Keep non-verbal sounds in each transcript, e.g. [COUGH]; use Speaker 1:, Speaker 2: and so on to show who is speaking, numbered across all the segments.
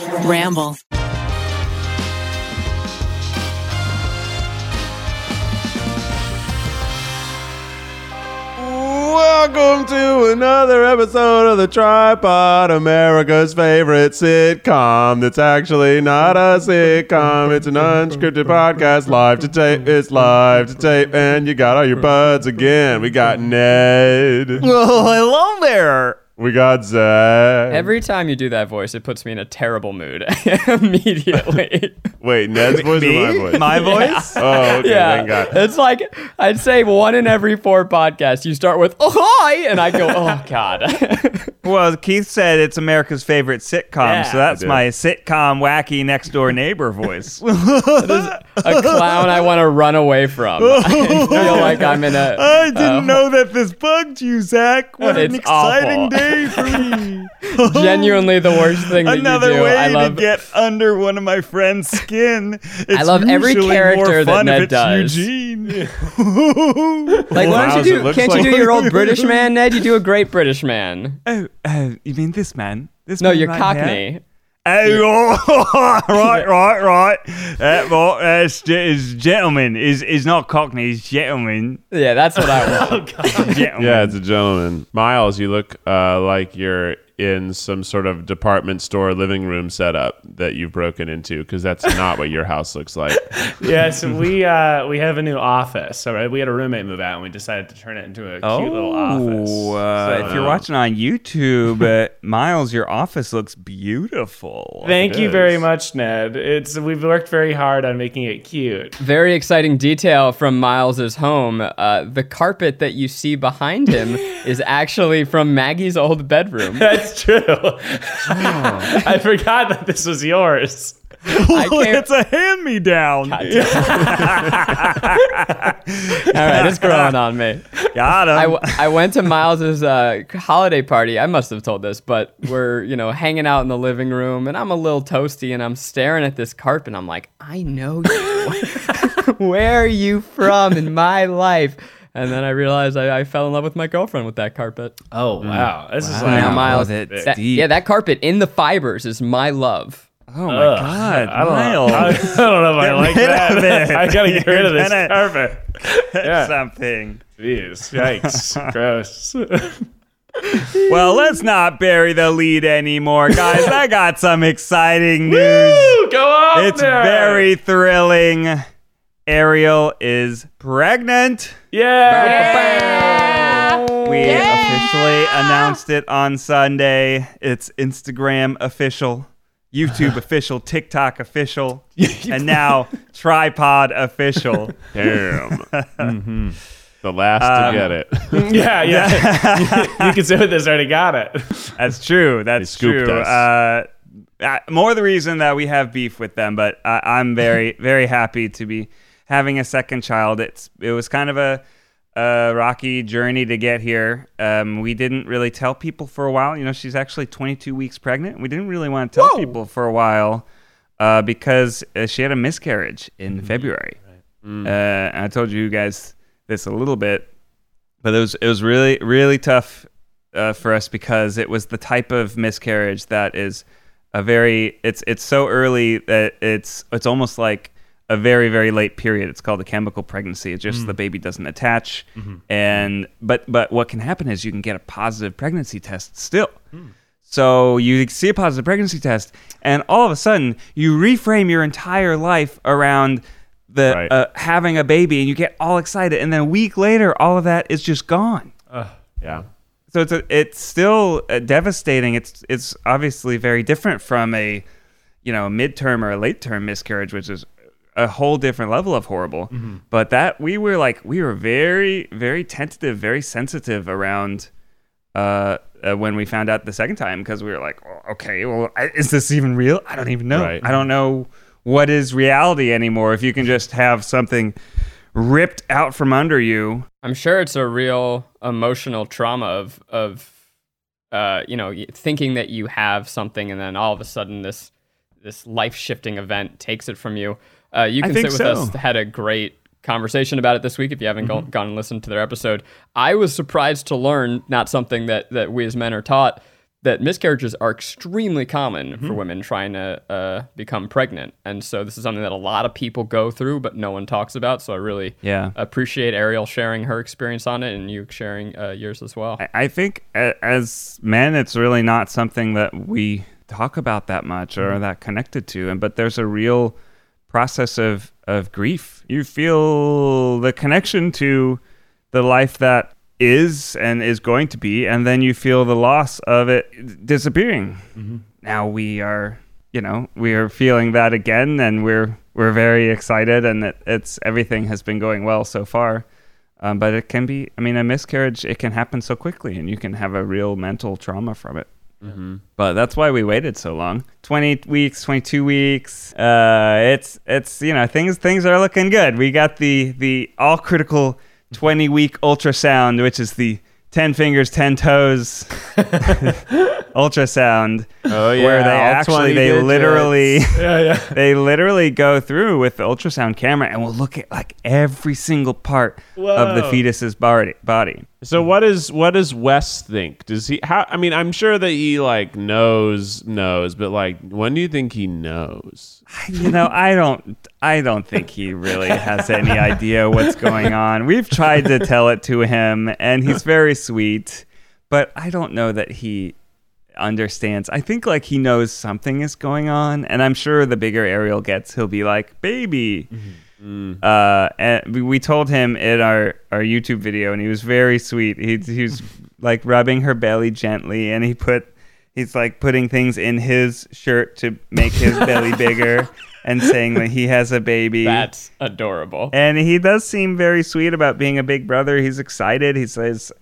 Speaker 1: Ramble.
Speaker 2: Welcome to another episode of the TryPod, America's favorite sitcom. That's actually not a sitcom. It's an unscripted podcast, live to tape. It's live to tape, and you got all your buds again. We got Ned.
Speaker 3: Oh, hello there.
Speaker 2: We got Zach.
Speaker 4: Every time you do that voice, it puts me in a terrible mood [LAUGHS] immediately. [LAUGHS]
Speaker 2: Wait, Ned's voice or my voice?
Speaker 3: My voice?
Speaker 2: oh, okay.
Speaker 4: yeah,
Speaker 2: Thank God.
Speaker 4: it's like I'd say one in every four podcasts. You start with "Oh hi," and I go, [LAUGHS] "Oh God."
Speaker 3: Well, Keith said it's America's favorite sitcom,
Speaker 4: Yeah.
Speaker 3: so that's my sitcom wacky next door neighbor voice.
Speaker 4: a clown I want to run away from. I feel like I'm in a.
Speaker 3: I didn't
Speaker 4: uh,
Speaker 3: know that this bugged you, Zach. What an exciting
Speaker 4: awful.
Speaker 3: day for [LAUGHS] me.
Speaker 4: Genuinely the worst thing that
Speaker 3: Another
Speaker 4: you do.
Speaker 3: way
Speaker 4: I love.
Speaker 3: to get under one of my friend's skin. [LAUGHS] It's
Speaker 4: love every character that Ned does.
Speaker 3: Eugene. [LAUGHS]
Speaker 4: like, why
Speaker 2: Wow,
Speaker 4: don't you do? Can't
Speaker 2: like-
Speaker 4: you do your old British man, Ned? You do a great British man.
Speaker 3: oh, uh, you mean this man? This
Speaker 4: No,
Speaker 3: man
Speaker 4: you're
Speaker 3: right here?
Speaker 4: Cockney.
Speaker 3: Oh, [LAUGHS] right, right, right. Uh, well, that's is gentleman. Is is not Cockney. Is gentleman.
Speaker 4: Yeah, that's what I want. [LAUGHS]
Speaker 3: gentleman.
Speaker 2: Yeah, it's a gentleman. Miles, you look uh, like you're in some sort of department store living room setup that you've broken into because that's not what your house looks like. [LAUGHS]
Speaker 5: yes, we uh, we have a new office. So right, we had a roommate move out, and we decided to turn it into a cute little office.
Speaker 3: Oh, uh,
Speaker 5: So-
Speaker 3: if you're watching on YouTube, uh, Miles, your office looks beautiful.
Speaker 5: Thank
Speaker 2: It
Speaker 5: you very much, Ned. It's we've worked very hard on making it cute.
Speaker 4: Very exciting detail from Miles's home. Uh, the carpet that you see behind him [LAUGHS] is actually from Maggie's old bedroom.
Speaker 5: That's true. [LAUGHS] I forgot that this was yours.
Speaker 4: I
Speaker 3: Oh, it's a hand-me-down. [LAUGHS]
Speaker 4: All right, it's growing on me.
Speaker 3: Got him.
Speaker 4: I, w- I went to Miles's uh, holiday party. I must have told this, but we're you know hanging out in the living room, and I'm a little toasty, and I'm staring at this carpet. And I'm like, I know you. [LAUGHS] Where are you from in my life? And then I realized I, I fell in love with my girlfriend with that carpet.
Speaker 5: Oh mm. wow, this is
Speaker 3: Wow.
Speaker 5: like
Speaker 4: now Miles,
Speaker 3: that's
Speaker 4: that-
Speaker 3: deep.
Speaker 4: yeah, that carpet in the fibers is my love.
Speaker 3: oh my
Speaker 5: Ugh,
Speaker 3: God,
Speaker 5: I don't
Speaker 3: Miles.
Speaker 5: know. I, [LAUGHS] I don't know if I like
Speaker 3: rid
Speaker 5: that.
Speaker 3: it. [LAUGHS]
Speaker 5: I gotta get rid of this carpet. [LAUGHS] Yeah.
Speaker 3: Something.
Speaker 5: Jeez, yikes, gross.
Speaker 3: Well, let's not bury the lead anymore, guys. I got some exciting news.
Speaker 5: Woo, Go on
Speaker 3: It's
Speaker 5: there.
Speaker 3: very thrilling. Ariel is pregnant.
Speaker 5: yeah.
Speaker 3: We officially announced it on Sunday. It's Instagram official, YouTube official, TikTok official, [LAUGHS] and now TryPod official.
Speaker 2: Damn. The last
Speaker 3: Um,
Speaker 2: to get it. [LAUGHS]
Speaker 5: Yeah, yeah. [LAUGHS] you can say with this already got it.
Speaker 3: That's true. That's true.
Speaker 2: us.
Speaker 3: Uh, uh, more the reason that we have beef with them, but I, I'm very, very happy to be having a second child. It's it was kind of a, a rocky journey to get here. Um, we didn't really tell people for a while. You know, she's actually 22 weeks pregnant. We didn't really want to tell people for a while uh, because uh, she had a miscarriage in February. Uh, I told you guys this a little bit, but it was it was really really tough uh, for us because it was the type of miscarriage that is a very it's it's so early that it's it's almost like a very very late period. It's called a chemical pregnancy. It's just the baby doesn't attach, and but but what can happen is you can get a positive pregnancy test still. So you see a positive pregnancy test, and all of a sudden you reframe your entire life around the
Speaker 2: Right.
Speaker 3: uh, having a baby, and you get all excited, and then a week later, all of that is just gone.
Speaker 2: Yeah.
Speaker 3: So it's a, it's still uh, devastating. It's it's obviously very different from a you know midterm or a late term miscarriage, which is a whole different level of horrible. But that we were like we were very very tentative, very sensitive around uh, uh, when we found out the second time because we were like, oh, okay, well, I, is this even real? I don't even know.
Speaker 2: Right.
Speaker 3: I don't know what is reality anymore. If you can just have something ripped out from under you.
Speaker 4: I'm sure it's a real emotional trauma of of uh, you know thinking that you have something and then all of a sudden this this life shifting event takes it from you. Uh, you can sit with
Speaker 3: so.
Speaker 4: us. Had a great conversation about it this week. If you haven't
Speaker 3: Mm-hmm.
Speaker 4: gone and listened to their episode, I was surprised to learn not something that that we as men are taught that miscarriages are extremely common for women trying to uh, become pregnant, and so this is something that a lot of people go through, but no one talks about. So I really
Speaker 3: Yeah.
Speaker 4: appreciate Ariel sharing her experience on it, and you sharing uh, yours as well.
Speaker 3: I- I think as men, it's really not something that we talk about that much or that connected to. And but there's a real process of of grief. You feel the connection to the life that is and is going to be, and then you feel the loss of it disappearing. Now we are, you know, we are feeling that again, and we're we're very excited, and it, it's everything has been going well so far. Um, but it can be, I mean, a miscarriage, it can happen so quickly and you can have a real mental trauma from it. But that's why we waited so long. 20 weeks, 22 weeks. Uh, it's, it's, you know, things, things are looking good. We got the, the all critical 20 week ultrasound, which is the 10 fingers, 10 toes [LAUGHS] ultrasound.
Speaker 2: Oh, yeah.
Speaker 3: Where they
Speaker 2: all
Speaker 3: actually, they
Speaker 2: digits.
Speaker 3: literally, [LAUGHS]
Speaker 5: Yeah, yeah.
Speaker 3: they literally go through with the ultrasound camera and will look at like every single part of the fetus's body. body.
Speaker 2: So what is what does Wes think? Does he? How? I mean, I'm sure that he like knows knows, but like, when do you think he knows?
Speaker 3: You know, I don't, I don't think he really has any idea what's going on. We've tried to tell it to him, and he's very sweet, but I don't know that he understands. I think like he knows something is going on, and I'm sure the bigger Ariel gets, he'll be like, "Baby." Mm-hmm. Uh, and we, we told him in our, our YouTube video, and he was very sweet. He, he was [LAUGHS] like rubbing her belly gently, and he put he's like putting things in his shirt to make his [LAUGHS] belly bigger, and saying that he has a baby.
Speaker 4: That's adorable.
Speaker 3: and he does seem very sweet about being a big brother. He's excited. He says,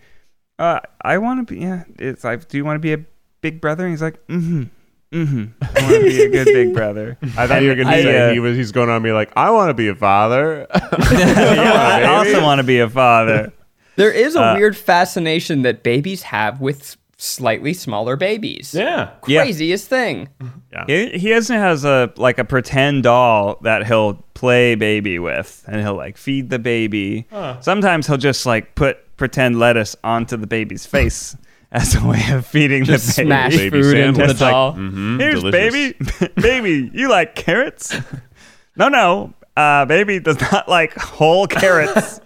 Speaker 3: uh, "I want to be. Yeah, it's like, do you want to be a big brother?" And he's like, "Mm-hmm." Mm-hmm. I want to be a good big brother. [LAUGHS]
Speaker 2: I thought you were gonna
Speaker 3: I,
Speaker 2: say
Speaker 3: uh,
Speaker 2: he was. He's going on me like, I want to be a father. [LAUGHS] [LAUGHS]
Speaker 3: yeah, I also want to be a father.
Speaker 4: There is a
Speaker 3: Uh,
Speaker 4: weird fascination that babies have with slightly smaller babies.
Speaker 5: Yeah.
Speaker 3: Yeah.
Speaker 4: Craziest thing.
Speaker 3: He, he also has a like a pretend doll that he'll play baby with, and he'll like feed the baby. Sometimes he'll just like put pretend lettuce onto the baby's face as a way of feeding
Speaker 4: Just
Speaker 3: the baby.
Speaker 4: smash
Speaker 2: Baby
Speaker 4: food into the
Speaker 2: sandwich.
Speaker 4: doll.
Speaker 2: Mhm,
Speaker 3: Here's
Speaker 2: delicious.
Speaker 3: baby, [LAUGHS] baby. You like carrots? no, no. Uh, baby does not like whole [LAUGHS] carrots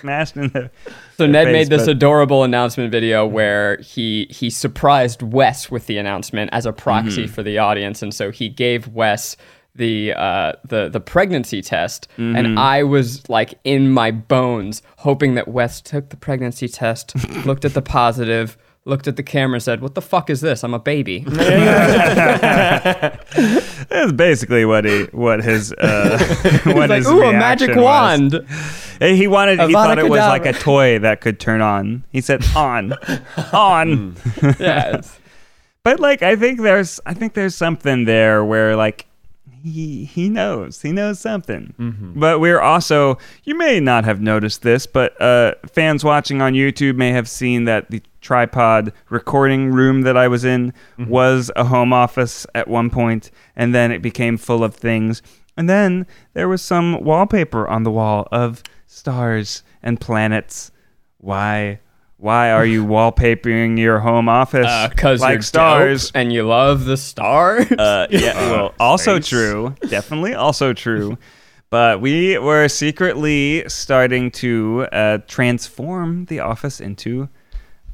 Speaker 3: smashed in the.
Speaker 4: So Ned
Speaker 3: face,
Speaker 4: made this
Speaker 3: but-
Speaker 4: adorable announcement video where he he surprised Wes with the announcement as a proxy
Speaker 3: Mm-hmm.
Speaker 4: for the audience, and so he gave Wes the uh, the the pregnancy test,
Speaker 3: Mm-hmm.
Speaker 4: and I was like in my bones hoping that Wes took the pregnancy test, looked at the positive. Looked at the camera and said, "What the fuck is this? I'm a baby." [LAUGHS] [LAUGHS]
Speaker 3: That's basically what he what his uh, [LAUGHS] what
Speaker 4: like,
Speaker 3: his
Speaker 4: ooh, a magic
Speaker 3: was.
Speaker 4: wand.
Speaker 3: Hey, He wanted. He thought it was
Speaker 4: Avada
Speaker 3: like a toy that could turn on. He said on, on.
Speaker 4: yeah, it's-
Speaker 3: But like, I think there's, I think there's something there where like he he knows, he knows something. But we're also, you may not have noticed this, but uh, fans watching on YouTube may have seen that the TryPod recording room that I was in was a home office at one point, and then it became full of things. And then there was some wallpaper on the wall of stars and planets. Why? Why are you [LAUGHS] wallpapering your home office
Speaker 4: Because
Speaker 3: like
Speaker 4: you're
Speaker 3: stars?
Speaker 4: dope and you love the stars.
Speaker 3: Uh, yeah, [LAUGHS] well, also
Speaker 2: space.
Speaker 3: true. [LAUGHS] Definitely also true. But we were secretly starting to uh, transform the office into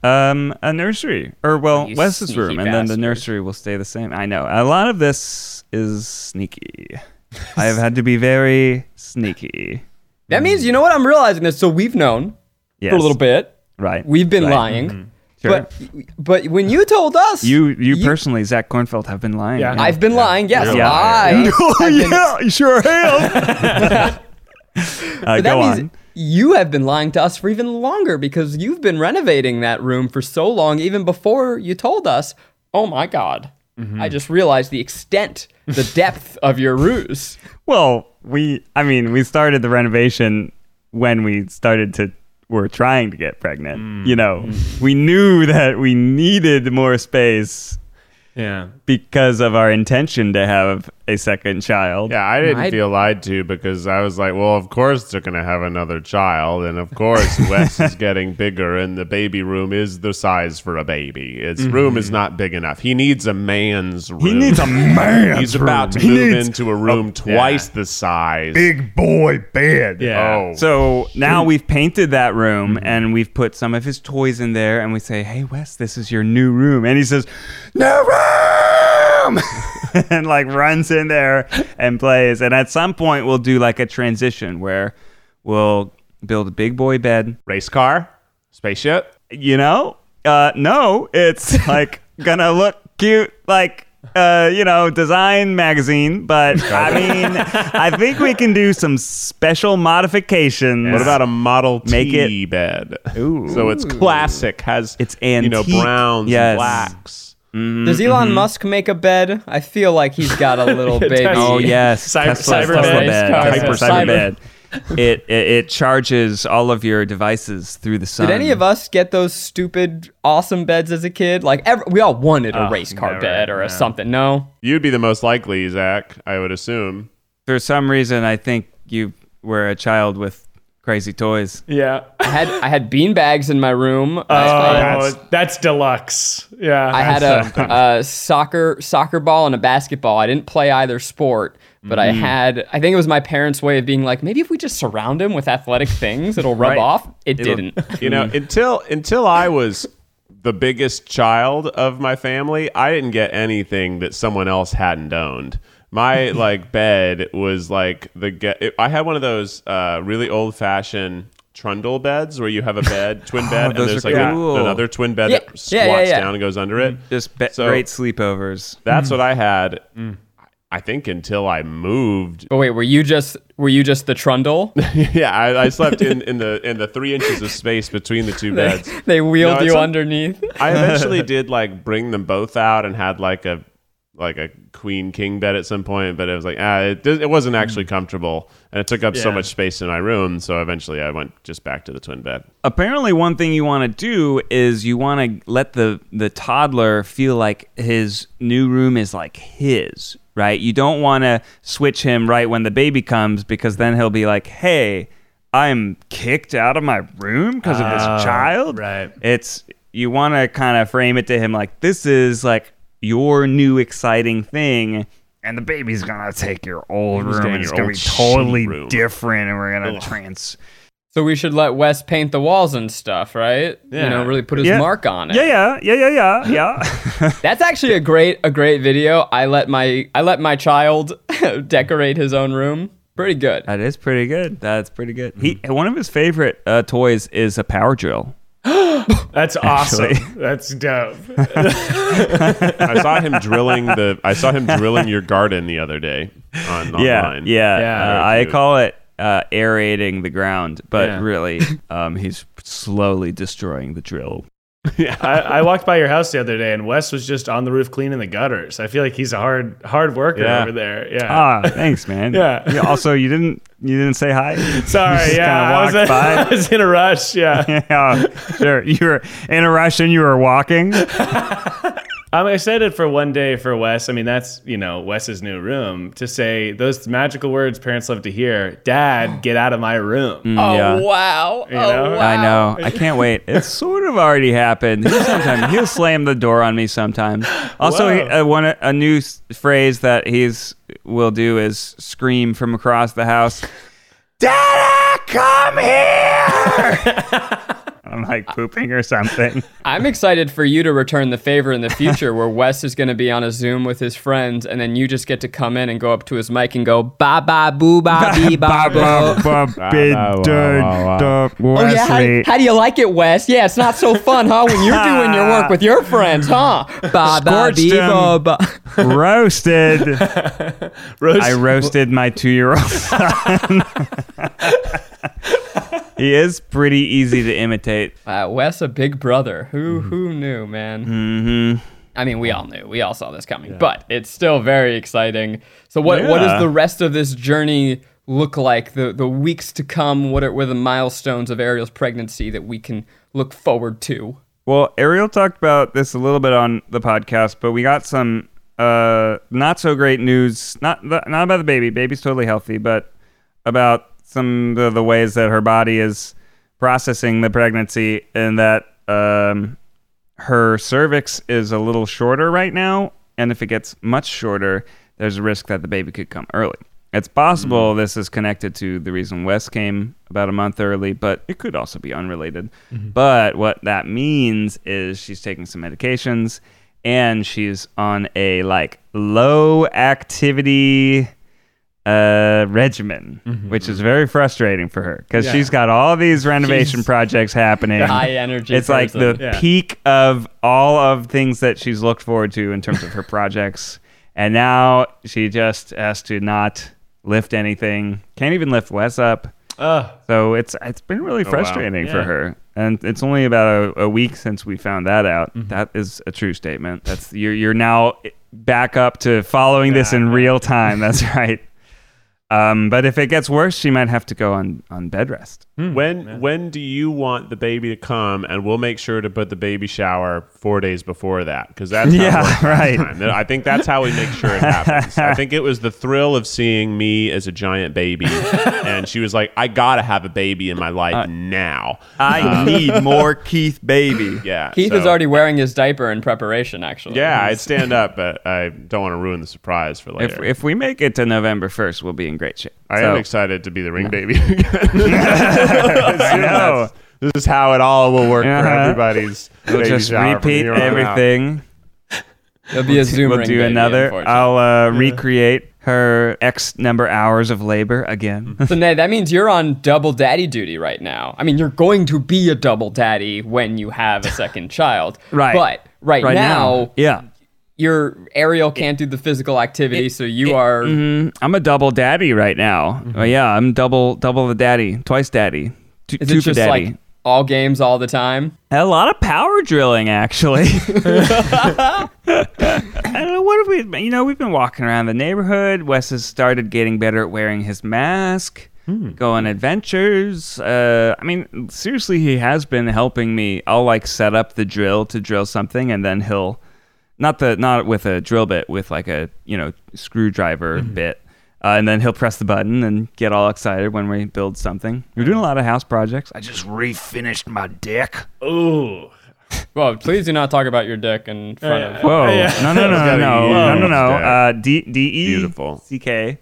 Speaker 3: um, a nursery. Or, well,
Speaker 4: You
Speaker 3: Wes's
Speaker 4: sneaky
Speaker 3: room, and then the nursery will stay the same. I know. A lot of this is sneaky. [LAUGHS] I have had to be very sneaky.
Speaker 4: that means you know what I'm realizing this. So we've known
Speaker 3: Yes.
Speaker 4: for a little bit.
Speaker 3: Right.
Speaker 4: We've been
Speaker 3: Right.
Speaker 4: lying.
Speaker 3: Sure.
Speaker 4: But but when you told us
Speaker 3: you, you, personally, Zach Kornfeld, have been lying.
Speaker 5: Yeah.
Speaker 4: I've been lying. Yes,
Speaker 2: You're
Speaker 3: Yeah.
Speaker 4: I.
Speaker 2: liar.
Speaker 3: Oh, yeah, you sure have. [LAUGHS] uh,
Speaker 4: but that
Speaker 3: go
Speaker 4: means
Speaker 3: on.
Speaker 4: You have been lying to us for even longer because you've been renovating that room for so long, even before you told us. Oh my god!
Speaker 3: Mm-hmm.
Speaker 4: I just realized the extent, the [LAUGHS] depth of your ruse.
Speaker 3: Well, we, I mean, we started the renovation when we started to, were trying to get pregnant. You know, we knew that we needed more space.
Speaker 5: Yeah.
Speaker 3: because of our intention to have a second child.
Speaker 2: Yeah, I didn't
Speaker 4: I-
Speaker 2: feel lied to because I was like, well, of course they're going to have another child. And of course, [LAUGHS] Wes is getting bigger, and the baby room is the size for a baby. Its room is mm-hmm. not big enough. He needs a man's room.
Speaker 3: He needs a man.
Speaker 2: He's about to move into a room twice the size.
Speaker 3: big boy bed.
Speaker 5: Yeah.
Speaker 2: Oh. oh.
Speaker 3: So now we've painted that room mm-hmm. and we've put some of his toys in there and we say, Hey Wes, this is your new room. And he says, No room [LAUGHS] and like runs in there and plays. And at some point we'll do like a transition where we'll build a big boy bed.
Speaker 2: Race car? Spaceship?
Speaker 3: You know? Uh no, it's [LAUGHS] like gonna look cute like uh, you know, design magazine, but I mean, I think we can do some special modifications.
Speaker 2: What about a Model T
Speaker 3: Make it-
Speaker 2: bed?
Speaker 3: Ooh.
Speaker 2: So it's classic, has
Speaker 3: It's antique.
Speaker 2: you know
Speaker 3: antique.
Speaker 2: browns,
Speaker 3: Yes.
Speaker 2: and blacks.
Speaker 4: Does Elon mm-hmm. Musk make a bed? I feel like he's got a [LAUGHS] little baby.
Speaker 3: Oh yes,
Speaker 5: Cyber-
Speaker 3: Tesla,
Speaker 5: cyber
Speaker 3: Tesla
Speaker 5: bed.
Speaker 3: bed,
Speaker 4: Cyber-
Speaker 3: Tesla
Speaker 4: cyber.
Speaker 3: cyber bed. It, it it charges all of your devices through the sun.
Speaker 4: Did any of us get those stupid awesome beds as a kid? Like ever, we all wanted a
Speaker 5: Oh,
Speaker 4: race car
Speaker 5: never,
Speaker 4: bed or a
Speaker 5: no.
Speaker 4: something. No.
Speaker 2: You'd be the most likely, Zach. I would assume.
Speaker 3: For some reason, I think you were a child with crazy toys.
Speaker 5: Yeah.
Speaker 4: I had I had bean bags in my room.
Speaker 5: Oh,
Speaker 4: I,
Speaker 5: that's, deluxe. Yeah.
Speaker 4: I had a, a soccer soccer ball and a basketball. I didn't play either sport, but
Speaker 3: Mm.
Speaker 4: I had. I think it was my parents' way of being like, maybe if we just surround him with athletic things, it'll rub
Speaker 3: Right.
Speaker 4: off. It
Speaker 3: It'll-
Speaker 4: didn't. [LAUGHS]
Speaker 2: You know, until until I was the biggest child of my family, I didn't get anything that someone else hadn't owned. My like bed was like the get. I had one of those uh, really old fashioned trundle beds where you have a bed, [LAUGHS] twin bed, and there's
Speaker 3: are
Speaker 2: like a- another twin bed
Speaker 4: Yeah.
Speaker 2: that squats
Speaker 4: Yeah, yeah, yeah.
Speaker 2: down and goes under it.
Speaker 3: Just be-
Speaker 2: So-
Speaker 3: great sleepovers.
Speaker 2: That's what I had. I think until I moved.
Speaker 4: But wait, were you just were you just the trundle? [LAUGHS]
Speaker 2: yeah, I, I slept in, in the in the three inches of space between the two beds.
Speaker 4: they wheeled
Speaker 2: No,
Speaker 4: you
Speaker 2: a-
Speaker 4: underneath.
Speaker 2: I eventually [LAUGHS] did like bring them both out and had like a like a queen king bed at some point, but it was like ah, it, it wasn't actually comfortable, and it took up so much space in my room. So eventually, I went just back to the twin bed.
Speaker 3: Apparently, one thing you want to do is you want to let the the toddler feel like his new room is like his, right? You don't want to switch him right when the baby comes because then he'll be like, "Hey, I'm kicked out of my room because of this
Speaker 5: Oh,
Speaker 3: child."
Speaker 5: right.
Speaker 3: It's you want to kind of frame it to him like this is like your new exciting thing. And the baby's gonna take your old room, and it's gonna be totally
Speaker 2: room.
Speaker 3: different, and we're gonna trans
Speaker 4: So we should let Wes paint the walls and stuff, right?
Speaker 5: Yeah.
Speaker 4: You know, really put his
Speaker 3: Yeah.
Speaker 4: mark on it.
Speaker 3: Yeah, yeah, yeah, yeah, yeah, yeah. [LAUGHS] [LAUGHS]
Speaker 4: That's actually a great a great video. I let my I let my child [LAUGHS] decorate his own room. Pretty good.
Speaker 3: that is pretty good. That's pretty good. He one of his favorite uh, toys is a power drill. [LAUGHS]
Speaker 5: That's awesome. That's dope. [LAUGHS]
Speaker 2: I saw him drilling the. I saw him drilling your garden the other day on
Speaker 3: Yeah,
Speaker 2: online.
Speaker 3: yeah.
Speaker 5: Yeah.
Speaker 3: Uh, I call it uh, aerating the ground, but
Speaker 5: Yeah.
Speaker 3: really, um, he's slowly destroying the drill. [LAUGHS]
Speaker 5: I, I walked by your house the other day, and Wes was just on the roof cleaning the gutters. I feel like he's a hard hard worker
Speaker 2: Yeah.
Speaker 5: over there. Yeah.
Speaker 3: Ah, thanks, man. [LAUGHS]
Speaker 5: Yeah.
Speaker 3: Also, you didn't you didn't say hi. [LAUGHS]
Speaker 5: Sorry. Yeah. I was,
Speaker 3: walked by.
Speaker 5: I was in a rush. Yeah.
Speaker 3: yeah, sure. You were in a rush and you were walking.
Speaker 5: I'm excited for one day for Wes. I mean, that's, you know, Wes's new room to say those magical words parents love to hear Dad, [GASPS] get out of my room.
Speaker 4: Oh
Speaker 3: yeah.
Speaker 4: wow.
Speaker 5: know?
Speaker 4: Oh wow.
Speaker 3: I know. I can't wait. [LAUGHS] It's sort of already happened. He'll sometimes he'll slam the door on me sometimes. Also, he, uh, one a new phrase that he's will do is scream from across the house, "Dada, come here!" [LAUGHS] I'm like pooping or something. [LAUGHS]
Speaker 4: I'm excited for you to return the favor in the future where Wes is going to be on a Zoom with his friends and then you just get to come in and go up to his mic and go ba ba boo ba bee ba bo. [LAUGHS] Oh yeah, how, how do you like it, Wes? Yeah, it's not so fun, huh? When you're doing your work with your friends, huh? Ba ba
Speaker 3: Scorched
Speaker 4: bee ba
Speaker 3: him.
Speaker 4: ba. [LAUGHS]
Speaker 3: roasted.
Speaker 5: Roast-
Speaker 3: I roasted my two-year-old son. He is pretty easy to imitate.
Speaker 4: Uh, Wes, a big brother. Who who knew, man?
Speaker 3: Mm-hmm.
Speaker 4: I mean, we all knew. We all saw this coming, but it's still very exciting. So, what what does the rest of this journey look like? The the weeks to come. What are, what are the milestones of Ariel's pregnancy that we can look forward to?
Speaker 3: Well, Ariel talked about this a little bit on the podcast, but we got some uh, not so great news. Not not about the baby. Baby's totally healthy, but about some of the ways that her body is processing the pregnancy, and that um, her cervix is a little shorter right now, and if it gets much shorter, there's a risk that the baby could come early. It's possible this is connected to the reason Wes came about a month early, but it could also be unrelated. But what that means is she's taking some medications and she's on a like low activity uh regimen which is very frustrating for her because she's got all these renovation
Speaker 4: She's [LAUGHS]
Speaker 3: projects happening
Speaker 4: high energy
Speaker 3: it's like the.
Speaker 5: Yeah.
Speaker 3: peak of all of things that she's looked forward to in terms of her projects and now she just has to not lift anything can't even lift wes up
Speaker 5: Uh,
Speaker 3: so it's it's been really
Speaker 2: wow.
Speaker 3: frustrating for her, and it's only about a, a week since we found that out. That is a true statement. That's you're you're now back up to following this in
Speaker 5: Yeah.
Speaker 3: real time. That's [LAUGHS] right. Um, but if it gets worse, she might have to go on on bed rest.
Speaker 2: When when do you want the baby to come? And we'll make sure to put the baby shower four days before that because that's [LAUGHS]
Speaker 3: Yeah, right.
Speaker 2: time. I think that's how we make sure it happens. I think it was the thrill of seeing me as a giant baby, [LAUGHS] and she was like, "I gotta have a baby in my life
Speaker 3: Uh,
Speaker 2: now."
Speaker 3: I need [LAUGHS] more Keith baby.
Speaker 2: Yeah,
Speaker 4: Keith
Speaker 2: so-
Speaker 4: is already wearing his diaper in preparation. Actually,
Speaker 2: Yeah, I'd stand up, but I don't want to ruin the surprise for
Speaker 3: If
Speaker 2: later.
Speaker 3: if we make it to November first, we'll be in great shape.
Speaker 2: I
Speaker 3: So-
Speaker 2: am excited to be the ring baby. [LAUGHS] I [LAUGHS] [LAUGHS]
Speaker 3: know.
Speaker 2: This is how it all will work for
Speaker 3: Uh-huh.
Speaker 2: everybody's.
Speaker 3: We'll
Speaker 2: baby
Speaker 3: just
Speaker 2: shower from
Speaker 3: repeat
Speaker 2: here on
Speaker 3: everything.
Speaker 4: It'll be a Zoom
Speaker 3: we'll
Speaker 4: ring
Speaker 3: do
Speaker 4: baby,
Speaker 3: another. I'll uh, recreate her X number hours of labor again.
Speaker 4: So Ned, that means you're on double daddy duty right now. I mean, you're going to be a double daddy when you have a second child.
Speaker 3: Right.
Speaker 4: But right,
Speaker 3: right
Speaker 4: now,
Speaker 3: now, yeah.
Speaker 4: Your Ariel can't do the physical activity, so you are
Speaker 3: Mm, I'm a double daddy right now. Oh, yeah, I'm double double the daddy, twice daddy, two,
Speaker 4: is
Speaker 3: two
Speaker 4: it just
Speaker 3: daddy.
Speaker 4: like all games all the time?
Speaker 3: a lot of power drilling, actually. [LAUGHS] I don't know what have we. You know, we've been walking around the neighborhood. Wes has started getting better at wearing his mask. Go on adventures. Uh, I mean, seriously, he has been helping me. I'll like set up the drill to drill something, and then he'll not the not with a drill bit, with like a you know screwdriver bit, uh, and then he'll press the button and get all excited when we build something. We're doing a lot of house projects. I just refinished my deck.
Speaker 5: ooh.
Speaker 4: Well, please do not talk about your dick in front of.
Speaker 3: Whoa!
Speaker 5: Yeah.
Speaker 3: No, no, no, [LAUGHS]
Speaker 2: It's
Speaker 3: no,
Speaker 2: got a
Speaker 3: no, no, no,
Speaker 2: huge
Speaker 3: no.
Speaker 2: deck.
Speaker 3: Uh, D D E
Speaker 2: Beautiful.
Speaker 3: C K.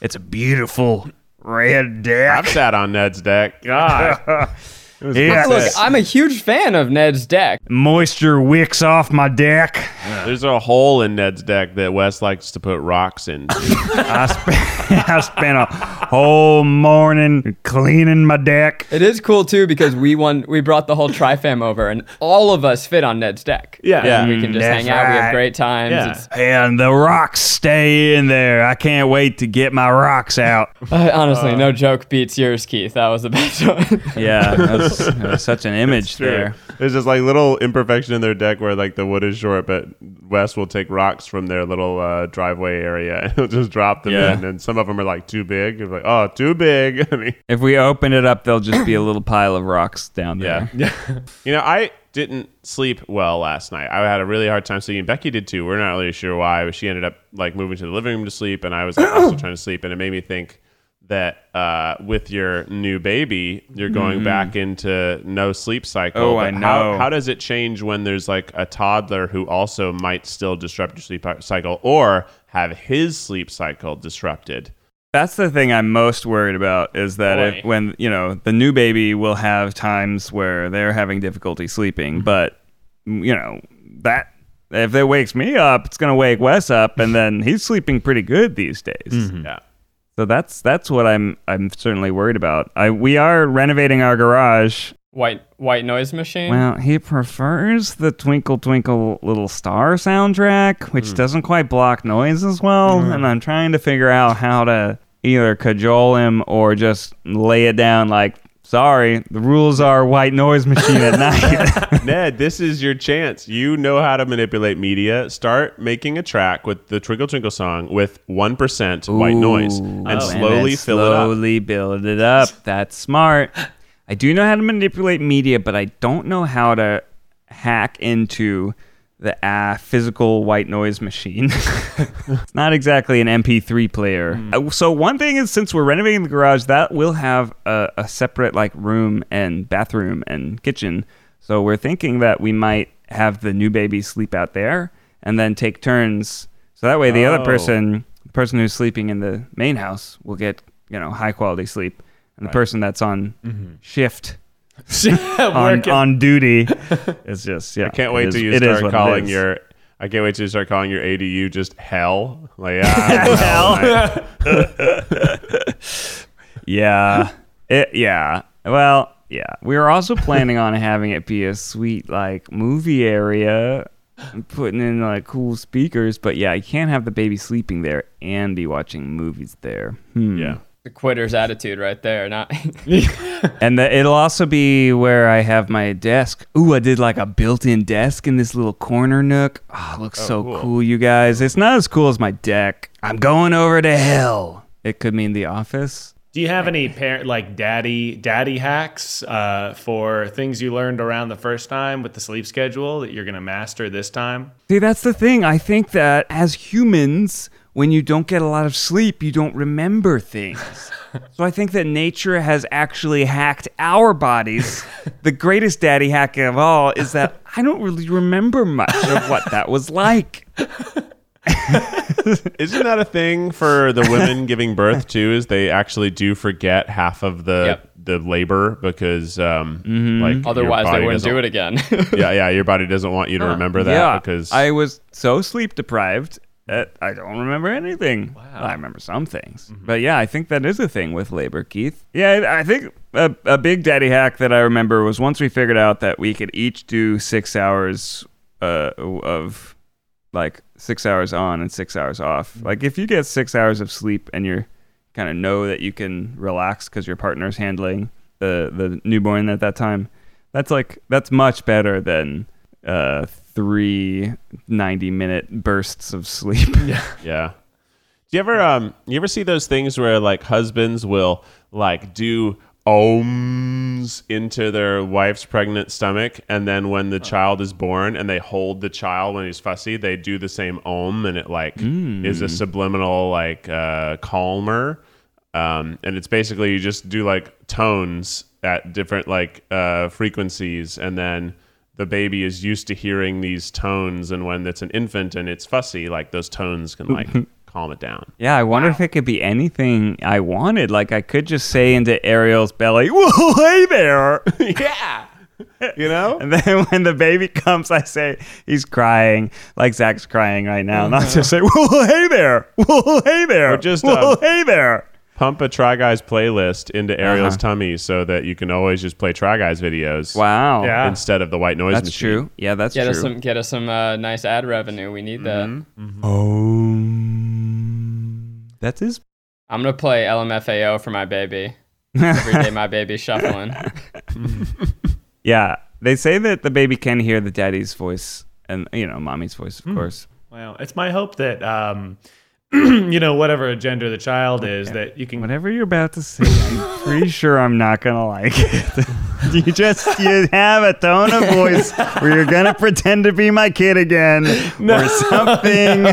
Speaker 3: It's a beautiful red deck.
Speaker 2: I've sat on Ned's deck.
Speaker 5: God. [LAUGHS]
Speaker 2: It was
Speaker 3: Yeah.
Speaker 4: Look. I'm a huge fan of Ned's deck.
Speaker 3: Moisture wicks off my deck.
Speaker 2: There's a hole in Ned's deck that Wes likes to put rocks in. [LAUGHS]
Speaker 3: I spent, [LAUGHS] I spent a whole morning cleaning my deck.
Speaker 4: It is cool too because we won. We brought the whole TryFam over, and all of us fit on Ned's deck.
Speaker 5: Yeah.
Speaker 2: Yeah.
Speaker 4: we can just
Speaker 3: That's
Speaker 4: hang out. We have great times.
Speaker 5: Yeah.
Speaker 3: And the rocks stay in there. I can't wait to get my rocks out. [LAUGHS]
Speaker 4: uh, honestly, no joke beats yours, Keith. That was the best one.
Speaker 3: Yeah, that's, [LAUGHS] that's such an image there.
Speaker 2: There's just like little imperfection in their deck where like the wood is short, but Wes will take rocks from their little uh, driveway area [LAUGHS] and he'll just drop them
Speaker 3: Yeah.
Speaker 2: in. And some of them are like too big. It's like, oh, too big. [LAUGHS] I mean,
Speaker 3: If we open it up, there'll just be a little pile of rocks down there.
Speaker 2: yeah. you know, I didn't sleep well last night. I had a really hard time sleeping. Becky did too. We're not really sure why, but she ended up like moving to the living room to sleep, and I was like, also trying to sleep, and it made me think that uh, with your new baby, you're going mm-hmm. back into no sleep cycle.
Speaker 3: Oh, I
Speaker 2: But How,
Speaker 3: know.
Speaker 2: how does it change when there's like a toddler who also might still disrupt your sleep uh, cycle or have his sleep cycle disrupted?
Speaker 3: That's the thing I'm most worried about is that if, when, you know, the new baby will have times where they're having difficulty sleeping, mm-hmm. but, mm, you know, that if it wakes me up, it's going to wake Wes up, and then he's sleeping pretty good these days. Mm-hmm.
Speaker 2: Yeah.
Speaker 3: So that's that's what I'm I'm certainly worried about. I we are renovating our garage.
Speaker 4: white white noise machine.
Speaker 3: Well, he prefers the Twinkle Twinkle Little Star soundtrack, which hmm. doesn't quite block noise as well, hmm. and I'm trying to figure out how to either cajole him or just lay it down like sorry, the rules are white noise machine at night. [LAUGHS]
Speaker 2: Ned, this is your chance. You know how to manipulate media. Start making a track with the Twinkle Twinkle song with 1% white noise and
Speaker 3: Ooh,
Speaker 2: slowly
Speaker 3: then
Speaker 2: fill it up.
Speaker 3: Slowly build it up. That's smart. I do know how to manipulate media, but I don't know how to hack into the uh, physical white noise machine. [LAUGHS] it's not exactly an MP3 player. Uh, so one thing is, since we're renovating the garage, that will have a, a separate like room and bathroom and kitchen. So we're thinking that we might have the new baby sleep out there and then take turns. So that way, the other
Speaker 2: Oh.
Speaker 3: person, the person who's sleeping in the main house, will get you know high quality sleep, and the person that's on shift [LAUGHS] on, on duty It's just [LAUGHS] yeah.
Speaker 2: I can't wait till you start calling your. I can't wait you start calling your ADU just hell. Like [LAUGHS] ah,
Speaker 3: Yeah. It, yeah. Well, yeah. We were also planning on having it be a sweet like movie area, and putting in like cool speakers. But yeah, you can't have the baby sleeping there and be watching movies there. Hmm.
Speaker 2: yeah.
Speaker 4: The quitter's attitude right there. Not [LAUGHS]
Speaker 3: And the, it'll also be where I have my desk. Ooh, I did like a built-in desk in this little corner nook. Oh, it looks so
Speaker 2: cool.
Speaker 3: cool. you guys. It's not as cool as my deck. I'm going over to hell. It could mean the office.
Speaker 5: Do you have any parent like daddy daddy hacks uh, for things you learned around the first time with the sleep schedule that you're gonna master this time?
Speaker 3: See, that's the thing. I think that as humans, when you don't get a lot of sleep, you don't remember things. [LAUGHS] so I think that nature has actually hacked our bodies. [LAUGHS] the greatest daddy hack of all is that I don't really remember much of what that was like. [LAUGHS]
Speaker 2: Isn't that a thing for the women giving birth too? Is they actually do forget half of the
Speaker 4: Yep.
Speaker 2: the labor because um
Speaker 3: Mm-hmm.
Speaker 2: like
Speaker 4: otherwise they wouldn't do it again.
Speaker 2: Yeah, yeah, your body doesn't want you to remember that
Speaker 3: yeah,
Speaker 2: because
Speaker 3: I was so sleep deprived that I don't remember anything. Wow. I remember some things. But yeah, I think that is a thing with labor, Keith. Yeah, I think a, a big daddy hack that I remember was once we figured out that we could each do six hours uh, of like six hours on and six hours off. Like if you get six hours of sleep and you're kind of know that you can relax because your partner's handling the the newborn at that time, that's like that's much better than uh, three 90 minute bursts of sleep. [LAUGHS]
Speaker 2: Yeah. [LAUGHS] yeah. Do you ever um you ever see those things where like husbands will like do ohms into their wife's pregnant stomach and then when the child is born and they hold the child when he's fussy, they do the same ohm and it like is a subliminal like uh calmer. Um and it's basically you just do like tones at different like uh frequencies and then the baby is used to hearing these tones and when it's an infant and it's fussy like those tones can like [LAUGHS] calm it down
Speaker 3: Yeah, I wonder if it could be anything I wanted. Like I could just say into Ariel's belly, "Whoa, hey there!" [LAUGHS]
Speaker 2: yeah you know
Speaker 3: And then when the baby comes, I say he's crying, like Zach's crying right now. Not just say, "Whoa, hey there! Whoa, hey there!"
Speaker 2: Or just,
Speaker 3: "Whoa,
Speaker 2: um,
Speaker 3: hey there!"
Speaker 2: Pump a try guys playlist into ariel's
Speaker 3: Uh-huh.
Speaker 2: tummy so that you can always just play try guys videos
Speaker 3: Wow.
Speaker 5: Yeah.
Speaker 2: instead of the white noise
Speaker 3: that's
Speaker 2: machine
Speaker 3: true. Yeah, that's
Speaker 4: get
Speaker 3: true.
Speaker 4: us some get us some uh, nice ad revenue. We need that.
Speaker 3: Oh, that is.
Speaker 4: His I'm gonna play LMFAO for my baby. Every day my baby's shuffling. [LAUGHS]
Speaker 3: Yeah, they say that the baby can hear the daddy's voice and you know mommy's voice,
Speaker 2: Hmm.
Speaker 3: of course.
Speaker 5: Well, it's my hope that um, [CLEARS THROAT] you know whatever gender the child is that you can
Speaker 3: Whatever you're about to say, I'm pretty [LAUGHS] sure I'm not gonna like it. [LAUGHS] you just you have a tone of voice where you're gonna [LAUGHS] pretend to be my kid again or something.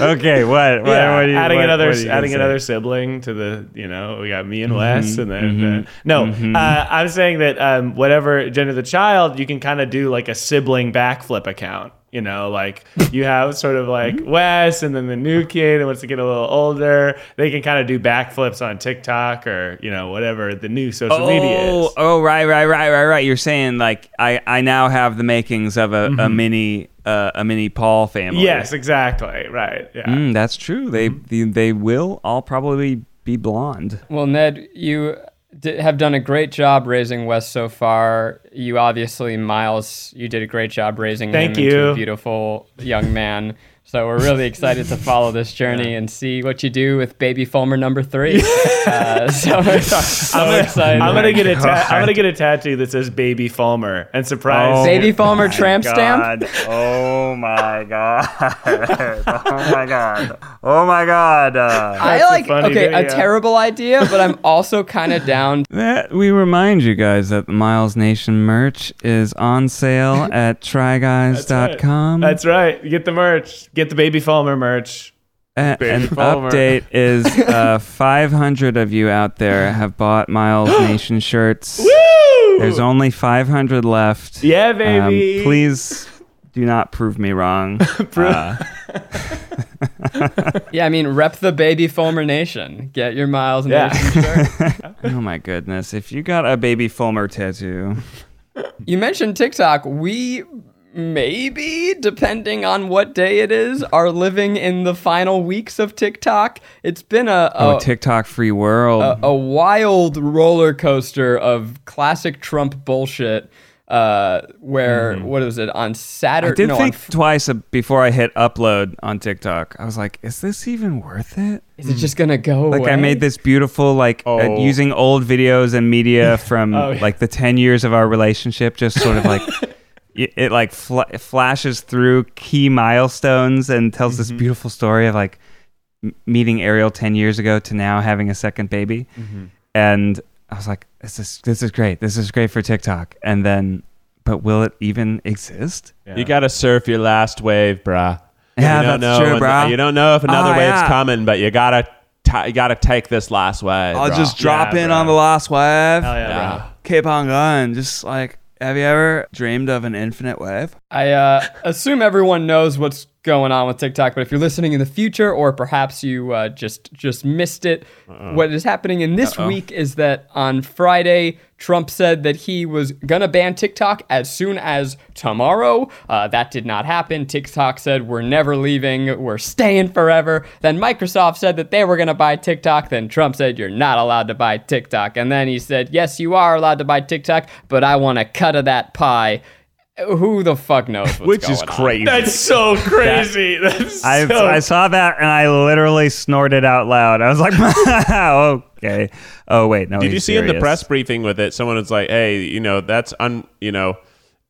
Speaker 3: okay, what? what,
Speaker 5: yeah,
Speaker 3: what you,
Speaker 5: adding
Speaker 3: what-
Speaker 5: another
Speaker 3: what are you
Speaker 5: adding
Speaker 3: say?
Speaker 5: another sibling to the you know we got me and
Speaker 3: Mm-hmm,
Speaker 5: Wes and then uh, no uh, I'm saying that um, whatever gender the child you can kind of do like a sibling backflip account you know like you have sort of like
Speaker 3: Mm-hmm.
Speaker 5: Wes and then the new kid and once they get a little older they can kind of do backflips on TikTok or you know whatever the new social media
Speaker 3: Oh,
Speaker 5: is
Speaker 3: oh, right, right, right, right, right. You're saying like I, I now have the makings of a, a mini, uh, a mini Paul family.
Speaker 5: yes exactly right yeah
Speaker 3: Mm, that's true. They, they they will all probably be blonde.
Speaker 4: Well, Ned, you d- have done a great job raising Wes so far. You obviously, Miles, you did a great job raising
Speaker 5: Thank
Speaker 4: him into a beautiful young man. So we're really excited to follow this journey and see what you do with baby Fulmer number three. [LAUGHS] uh, so so
Speaker 5: I'm gonna,
Speaker 4: excited.
Speaker 5: I'm gonna get a ta- I'm gonna get a tattoo that says Baby Fulmer and surprise.
Speaker 4: Baby Fulmer [LAUGHS] tramp stamp. [LAUGHS]
Speaker 3: Oh my god. Oh my god. Oh my god. Uh,
Speaker 4: I
Speaker 5: That's a
Speaker 4: like
Speaker 5: funny
Speaker 4: okay, a terrible idea, but I'm also kind of down.
Speaker 3: that we remind you guys that the Miles Nation merch is on sale at tryguys.com.
Speaker 5: That's right. Get the merch. Get the Baby Fulmer merch.
Speaker 3: A-
Speaker 2: Baby
Speaker 3: an
Speaker 2: Fulmer.
Speaker 3: update is [LAUGHS] uh, 500 of you out there have bought Miles [GASPS] Nation shirts.
Speaker 5: Woo!
Speaker 3: There's only 500 left.
Speaker 5: Yeah,
Speaker 3: Um,
Speaker 5: baby.
Speaker 3: please do not prove me wrong. [LAUGHS] Uh, [LAUGHS]
Speaker 4: Yeah, I mean, rep the baby Fulmer Nation. Get your Miles
Speaker 5: Yeah.
Speaker 4: Nation shirt.
Speaker 3: oh my goodness. If you got a baby Fulmer tattoo,
Speaker 4: You mentioned TikTok. We maybe, depending on what day it is, are living in the final weeks of TikTok. It's been a
Speaker 3: oh, TikTok free world.
Speaker 4: a, a wild roller coaster of classic Trump bullshit. Uh, where what was it on Saturday?
Speaker 3: I did
Speaker 4: no,
Speaker 3: think
Speaker 4: Fr-
Speaker 3: twice uh, before I hit upload on TikTok. I was like, is this even worth it?
Speaker 4: is it just gonna go
Speaker 3: Like
Speaker 4: away?
Speaker 3: I made this beautiful like uh,
Speaker 2: Oh.
Speaker 3: using old videos and media from [LAUGHS]
Speaker 5: Oh, yeah.
Speaker 3: like the 10 years of our relationship just sort of like [LAUGHS] it, it like fl- flashes through key milestones and tells this mm-hmm. beautiful story of like m- meeting Ariel 10 years ago to now having a second baby. Mm-hmm. And I was like this is this is great. This is great for TikTok. And then but will it even exist?
Speaker 5: Yeah.
Speaker 2: You gotta surf your last wave, bruh.
Speaker 3: Yeah,
Speaker 2: you don't
Speaker 3: that's
Speaker 2: know
Speaker 3: true,
Speaker 2: when-
Speaker 3: brah.
Speaker 2: You don't know if oh, another
Speaker 3: Oh,
Speaker 2: wave's
Speaker 3: yeah.
Speaker 2: coming, but you gotta t- you gotta take this last wave.
Speaker 3: I'll
Speaker 2: bruh.
Speaker 3: just drop
Speaker 5: Yeah,
Speaker 3: in
Speaker 5: bro.
Speaker 3: on the last wave.
Speaker 5: Hell yeah,
Speaker 2: Yeah.
Speaker 5: bro.
Speaker 3: Keep on going. Just like have you ever dreamed of an infinite wave?
Speaker 4: I uh, assume everyone knows what's going on with TikTok, but if you're listening in the future, or perhaps you uh, just just missed it, what is happening in this week is that on Friday, Trump said that he was gonna ban TikTok as soon as tomorrow. Uh, that did not happen. TikTok said we're never leaving, we're staying forever. Then Microsoft said that they were gonna buy TikTok. Then Trump said you're not allowed to buy TikTok, and then he said yes, you are allowed to buy TikTok, but I want a cut of that pie. Who the fuck knows what's
Speaker 2: which is
Speaker 4: going on?
Speaker 2: crazy.
Speaker 5: That's so crazy. [LAUGHS] That's
Speaker 3: I
Speaker 5: so
Speaker 3: I saw that and I literally snorted out loud. I was like, [LAUGHS] okay. Oh wait, no.
Speaker 2: Did you
Speaker 3: he's
Speaker 2: see in the press briefing with it? Someone was like, "Hey, you know, that's un, you know,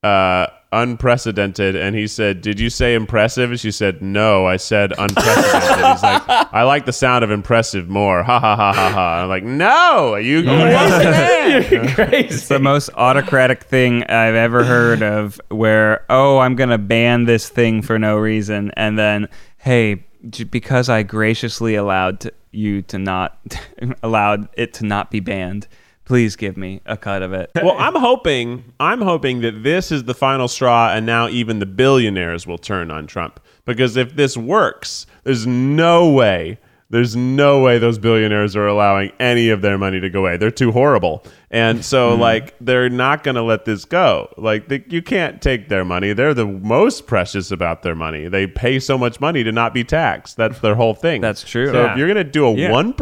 Speaker 2: uh, unprecedented." And he said, "Did you say impressive?" And she said, "No, I said unprecedented." He's like, "I like the sound of impressive more." Ha ha ha ha ha. I'm like, "No, you." you [LAUGHS]
Speaker 5: You're crazy.
Speaker 3: It's the most autocratic thing I've ever heard of. Where oh, I'm gonna ban this thing for no reason, and then hey, because I graciously allowed to, you to not [LAUGHS] allowed it to not be banned. Please give me a cut of it.
Speaker 2: well, I'm hoping, I'm hoping that this is the final straw, and now even the billionaires will turn on Trump. Because if this works, there's no way, there's no way those billionaires are allowing any of their money to go away. They're too horrible, and so mm-hmm. like they're not going to let this go. Like they, you can't take their money. They're the most precious about their money. They pay so much money to not be taxed. That's their whole thing.
Speaker 3: That's true.
Speaker 2: So
Speaker 3: Yeah.
Speaker 2: if you're going to do a
Speaker 3: Yeah.
Speaker 2: one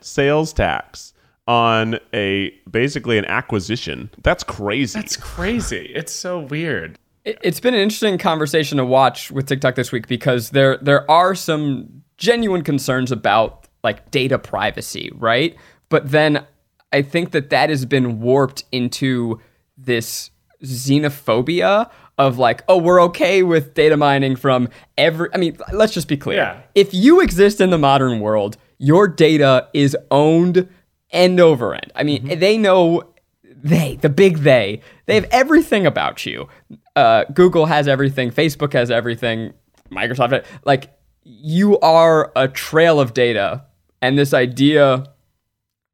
Speaker 2: sales tax on a basically an acquisition. That's crazy.
Speaker 5: That's crazy. It's so weird.
Speaker 4: It- It's been an interesting conversation to watch with TikTok this week because there there are some genuine concerns about like data privacy, right? But then I think that that has been warped into this xenophobia of like, oh, we're okay with data mining from every. I mean, let's just be clear.
Speaker 5: Yeah.
Speaker 4: If you exist in the modern world, your data is owned end over end. I mean, they know they, the big they, they have everything about you. Uh, Google has everything, Facebook has everything, Microsoft, like you are a trail of data. And this idea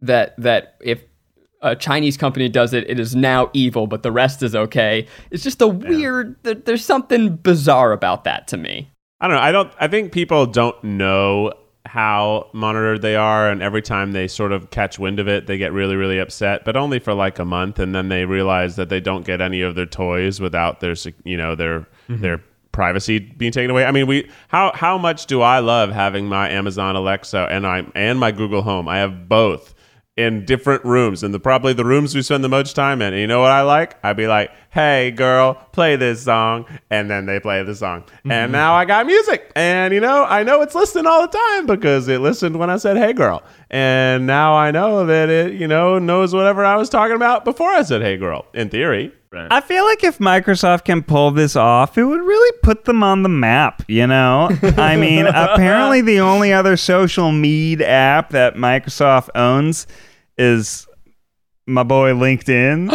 Speaker 4: that that if a Chinese company does it, it is now evil, but the rest is okay. It's just a weird. There, there's something bizarre about that to me.
Speaker 2: I don't know. I don't I think people don't know how monitored they are and every time they sort of catch wind of it they get really really upset but only for like a month and then they realize that they don't get any of their toys without their you know their mm-hmm. their privacy being taken away. I mean, we how how much do I love having my Amazon Alexa and I and my Google Home? I have both in different rooms and the probably the rooms we spend the most time in. And you know what I like? I'd be like, "Hey, girl, play this song," and then they play the song, and mm-hmm. now I got music, and you know I know it's listening all the time because it listened when I said, "Hey, girl," and now I know that it you know knows whatever I was talking about before I said, "Hey, girl." In theory,
Speaker 3: I feel like if Microsoft can pull this off, it would really put them on the map, you know? I mean, [LAUGHS] apparently the only other social media app that Microsoft owns is my boy LinkedIn,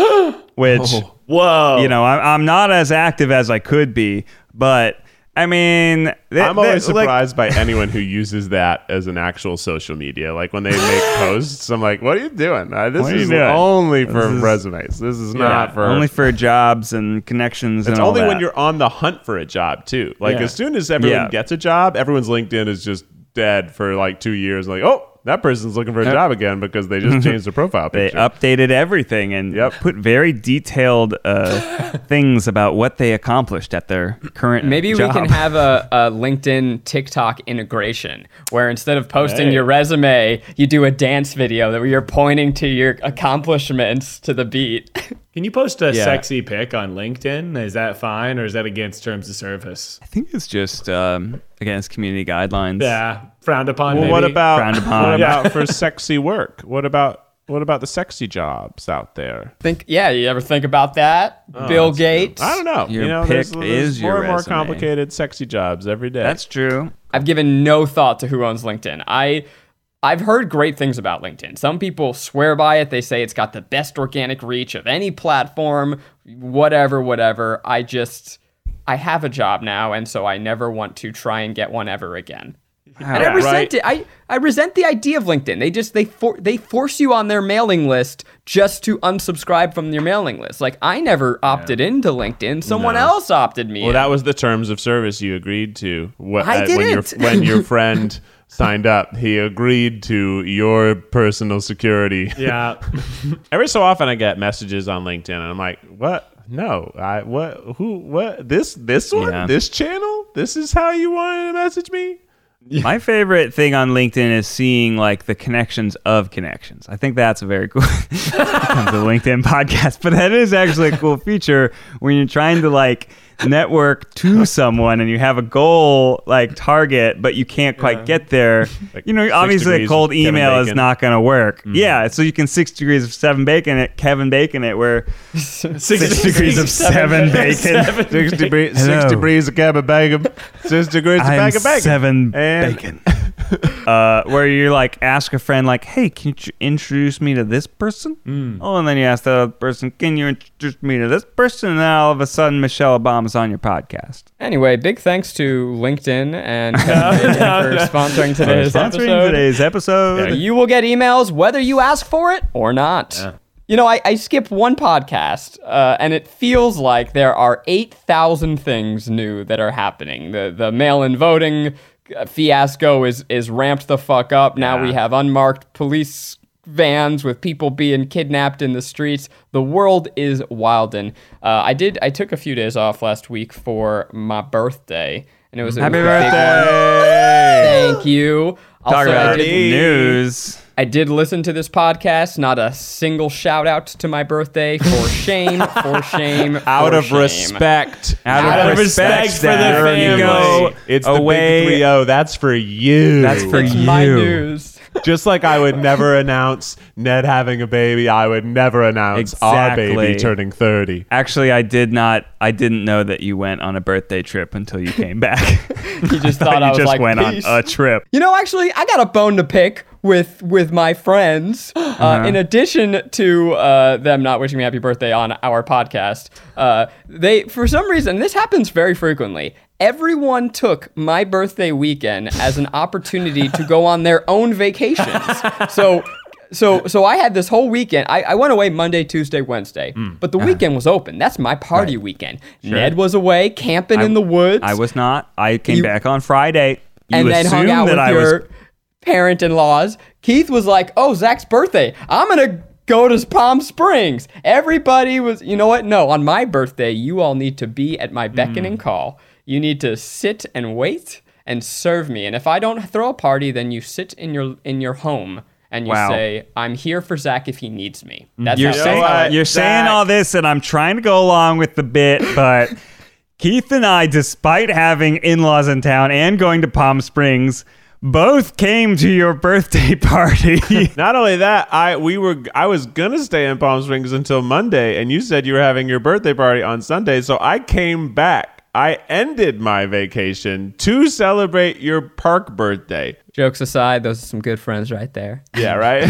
Speaker 3: [GASPS] which,
Speaker 2: Oh.
Speaker 5: Whoa.
Speaker 3: you know, I'm, I'm not as active as I could be, but I mean,
Speaker 2: I'm always
Speaker 3: th- like-
Speaker 2: surprised by anyone who uses that as an actual social media. Like when they make [LAUGHS] posts, I'm like, "What are you doing? Uh, this is
Speaker 3: doing?
Speaker 2: only for
Speaker 3: is-
Speaker 2: resumes. This is not for
Speaker 3: only for jobs and connections.
Speaker 2: It's
Speaker 3: and all
Speaker 2: only when you're on the hunt for a job too. Like
Speaker 5: Yeah.
Speaker 2: as soon as everyone
Speaker 3: Yeah.
Speaker 2: gets a job, everyone's LinkedIn is just dead for like two years. Like, oh, that person's looking for a job again because they just [LAUGHS] changed their profile picture.
Speaker 3: They updated everything and
Speaker 2: Yep.
Speaker 3: put very detailed uh, [LAUGHS] things about what they accomplished at their current.
Speaker 4: Maybe
Speaker 3: job.
Speaker 4: we can have a, a LinkedIn TikTok integration where instead of posting
Speaker 5: Hey.
Speaker 4: your resume, you do a dance video where you're pointing to your accomplishments to the beat. [LAUGHS]
Speaker 5: Can you post a
Speaker 3: Yeah.
Speaker 5: sexy pic on LinkedIn? Is that fine or is that against terms of service?
Speaker 3: I think it's just um, against community guidelines.
Speaker 5: Yeah, frowned upon.
Speaker 2: well,
Speaker 5: maybe.
Speaker 2: what about
Speaker 3: Frowned upon.
Speaker 2: what about for sexy work? What about what about the sexy jobs out there?
Speaker 4: think, yeah, you ever think about that? Bill Gates.
Speaker 2: I don't know.
Speaker 3: Your
Speaker 2: you know,
Speaker 3: pick
Speaker 2: there's, there's
Speaker 3: is
Speaker 2: more
Speaker 3: your
Speaker 2: and more
Speaker 3: resume.
Speaker 2: complicated sexy jobs every day.
Speaker 3: That's true.
Speaker 4: I've given no thought to who owns LinkedIn. I I've heard great things about LinkedIn. Some people swear by it. They say it's got the best organic reach of any platform, whatever, whatever. I just I have a job now and so I never want to try and get one ever again. And I resent
Speaker 2: right.
Speaker 4: it. I, I resent the idea of LinkedIn. They just they for, they force you on their mailing list just to unsubscribe from your mailing list. Like I never opted into LinkedIn. Someone
Speaker 2: No.
Speaker 4: else opted me.
Speaker 2: Well,
Speaker 4: in.
Speaker 2: that was the terms of service you agreed to. What,
Speaker 4: I
Speaker 2: when your
Speaker 4: didn't.
Speaker 2: when your [LAUGHS] friend signed up, he agreed to your personal security.
Speaker 5: Yeah. [LAUGHS]
Speaker 2: Every so often, I get messages on LinkedIn, and I'm like, "What? No, I what? Who? What? This? This one?
Speaker 3: Yeah.
Speaker 2: This channel? This is how you wanted to message me?" [LAUGHS]
Speaker 3: My favorite thing on LinkedIn is seeing like the connections of connections. I think that's a very cool [LAUGHS] comes to LinkedIn podcast, but that is actually a cool feature when you're trying to like network to [LAUGHS] someone and you have a goal like target, but you can't quite get there. [LAUGHS]
Speaker 2: Like
Speaker 3: you know, obviously a cold email is not going to work. Mm-hmm. Yeah, so you can six degrees of seven bacon it, Kevin Bacon it, where [LAUGHS]
Speaker 5: Six,
Speaker 3: six degrees of seven bacon.
Speaker 2: Six degrees,
Speaker 3: Hello.
Speaker 2: six degrees of Kevin bacon, six degrees of
Speaker 3: I'm
Speaker 2: bacon bacon,
Speaker 3: seven
Speaker 2: And-
Speaker 3: bacon. Uh, where you like ask a friend like, "Hey, can you introduce me to this person?"
Speaker 2: Hmm.
Speaker 3: Oh, and then you ask the other person, "Can you introduce me to this person?" And then all of a sudden, Michelle Obama's on your podcast.
Speaker 4: Anyway, big thanks to LinkedIn and [LAUGHS] Kevin Bacon for sponsoring today's
Speaker 3: Sponsoring
Speaker 4: episode.
Speaker 3: today's episode.
Speaker 4: You will get emails whether you ask for it or not. You know, I, I skipped one podcast, uh, and it feels like there are 8,000 things new that are happening. The, the mail in voting fiasco is, is ramped the fuck up. Now we have unmarked police vans with people being kidnapped in the streets. The world is wildin'. Uh, I did. I took a few days off last week for my birthday, and it was a
Speaker 3: Happy
Speaker 4: big one.
Speaker 2: birthday!
Speaker 4: Thank you.
Speaker 3: Talk
Speaker 4: Also, I did-
Speaker 3: news.
Speaker 4: I did listen to this podcast. Not a single shout out to my birthday. For [LAUGHS] shame. For shame.
Speaker 2: Out of
Speaker 4: shame.
Speaker 2: respect.
Speaker 3: Out,
Speaker 4: Out
Speaker 3: of
Speaker 4: of
Speaker 3: respect,
Speaker 5: respect for the
Speaker 3: Zach,
Speaker 5: family.
Speaker 3: you go
Speaker 2: It's the
Speaker 3: away.
Speaker 2: big three O. That's for you.
Speaker 3: That's for
Speaker 4: It's
Speaker 3: you.
Speaker 4: my news.
Speaker 2: Just like I would never [LAUGHS] announce Ned having a baby, I would never announce our baby turning 30.
Speaker 3: Actually, I did not. I didn't know that you went on a birthday trip until you came back. [LAUGHS]
Speaker 4: You just [LAUGHS] thought
Speaker 3: you
Speaker 4: I was
Speaker 3: just
Speaker 4: like,
Speaker 3: went
Speaker 4: "Peace."
Speaker 3: on a trip.
Speaker 4: You know, actually, I got a bone to pick with with my friends. [GASPS] Uh, In addition to uh, them not wishing me happy birthday on our podcast, uh, they for some reason this happens very frequently. Everyone took my birthday weekend as an opportunity to go on their own vacations. [LAUGHS] So. So, so I had this whole weekend. I, I went away Monday, Tuesday, Wednesday, but the weekend was open. That's my party weekend. Ned was away camping in the woods
Speaker 3: I was not. I came
Speaker 4: You-
Speaker 3: back on Friday. You
Speaker 4: and then hung out
Speaker 3: that
Speaker 4: with
Speaker 3: I
Speaker 4: your
Speaker 3: was
Speaker 4: parent-in-laws. Keith was like, "Oh, Zach's birthday. I'm gonna go to Palm Springs." Everybody was, you know what? No, on my birthday, you all need to be at my beck
Speaker 3: Hmm.
Speaker 4: and call. You need to sit and wait and serve me. And if I don't throw a party, then you sit in your in your home and you
Speaker 3: Wow.
Speaker 4: say, "I'm here for Zach if he needs me." Mm-hmm. That's
Speaker 3: You're
Speaker 4: how
Speaker 2: know
Speaker 3: saying
Speaker 2: what?
Speaker 3: you're saying all this, and I'm trying to go along with the bit, but [LAUGHS] Keith and I, despite having in-laws in town and going to Palm Springs, both came to your birthday [LAUGHS] party. [LAUGHS]
Speaker 2: Not only that, I we were I was gonna stay in Palm Springs until Monday, and you said you were having your birthday party on Sunday, so I came back. I ended my vacation to celebrate your park birthday.
Speaker 4: Jokes aside, those are some good friends right there.
Speaker 2: Yeah, [LAUGHS] right.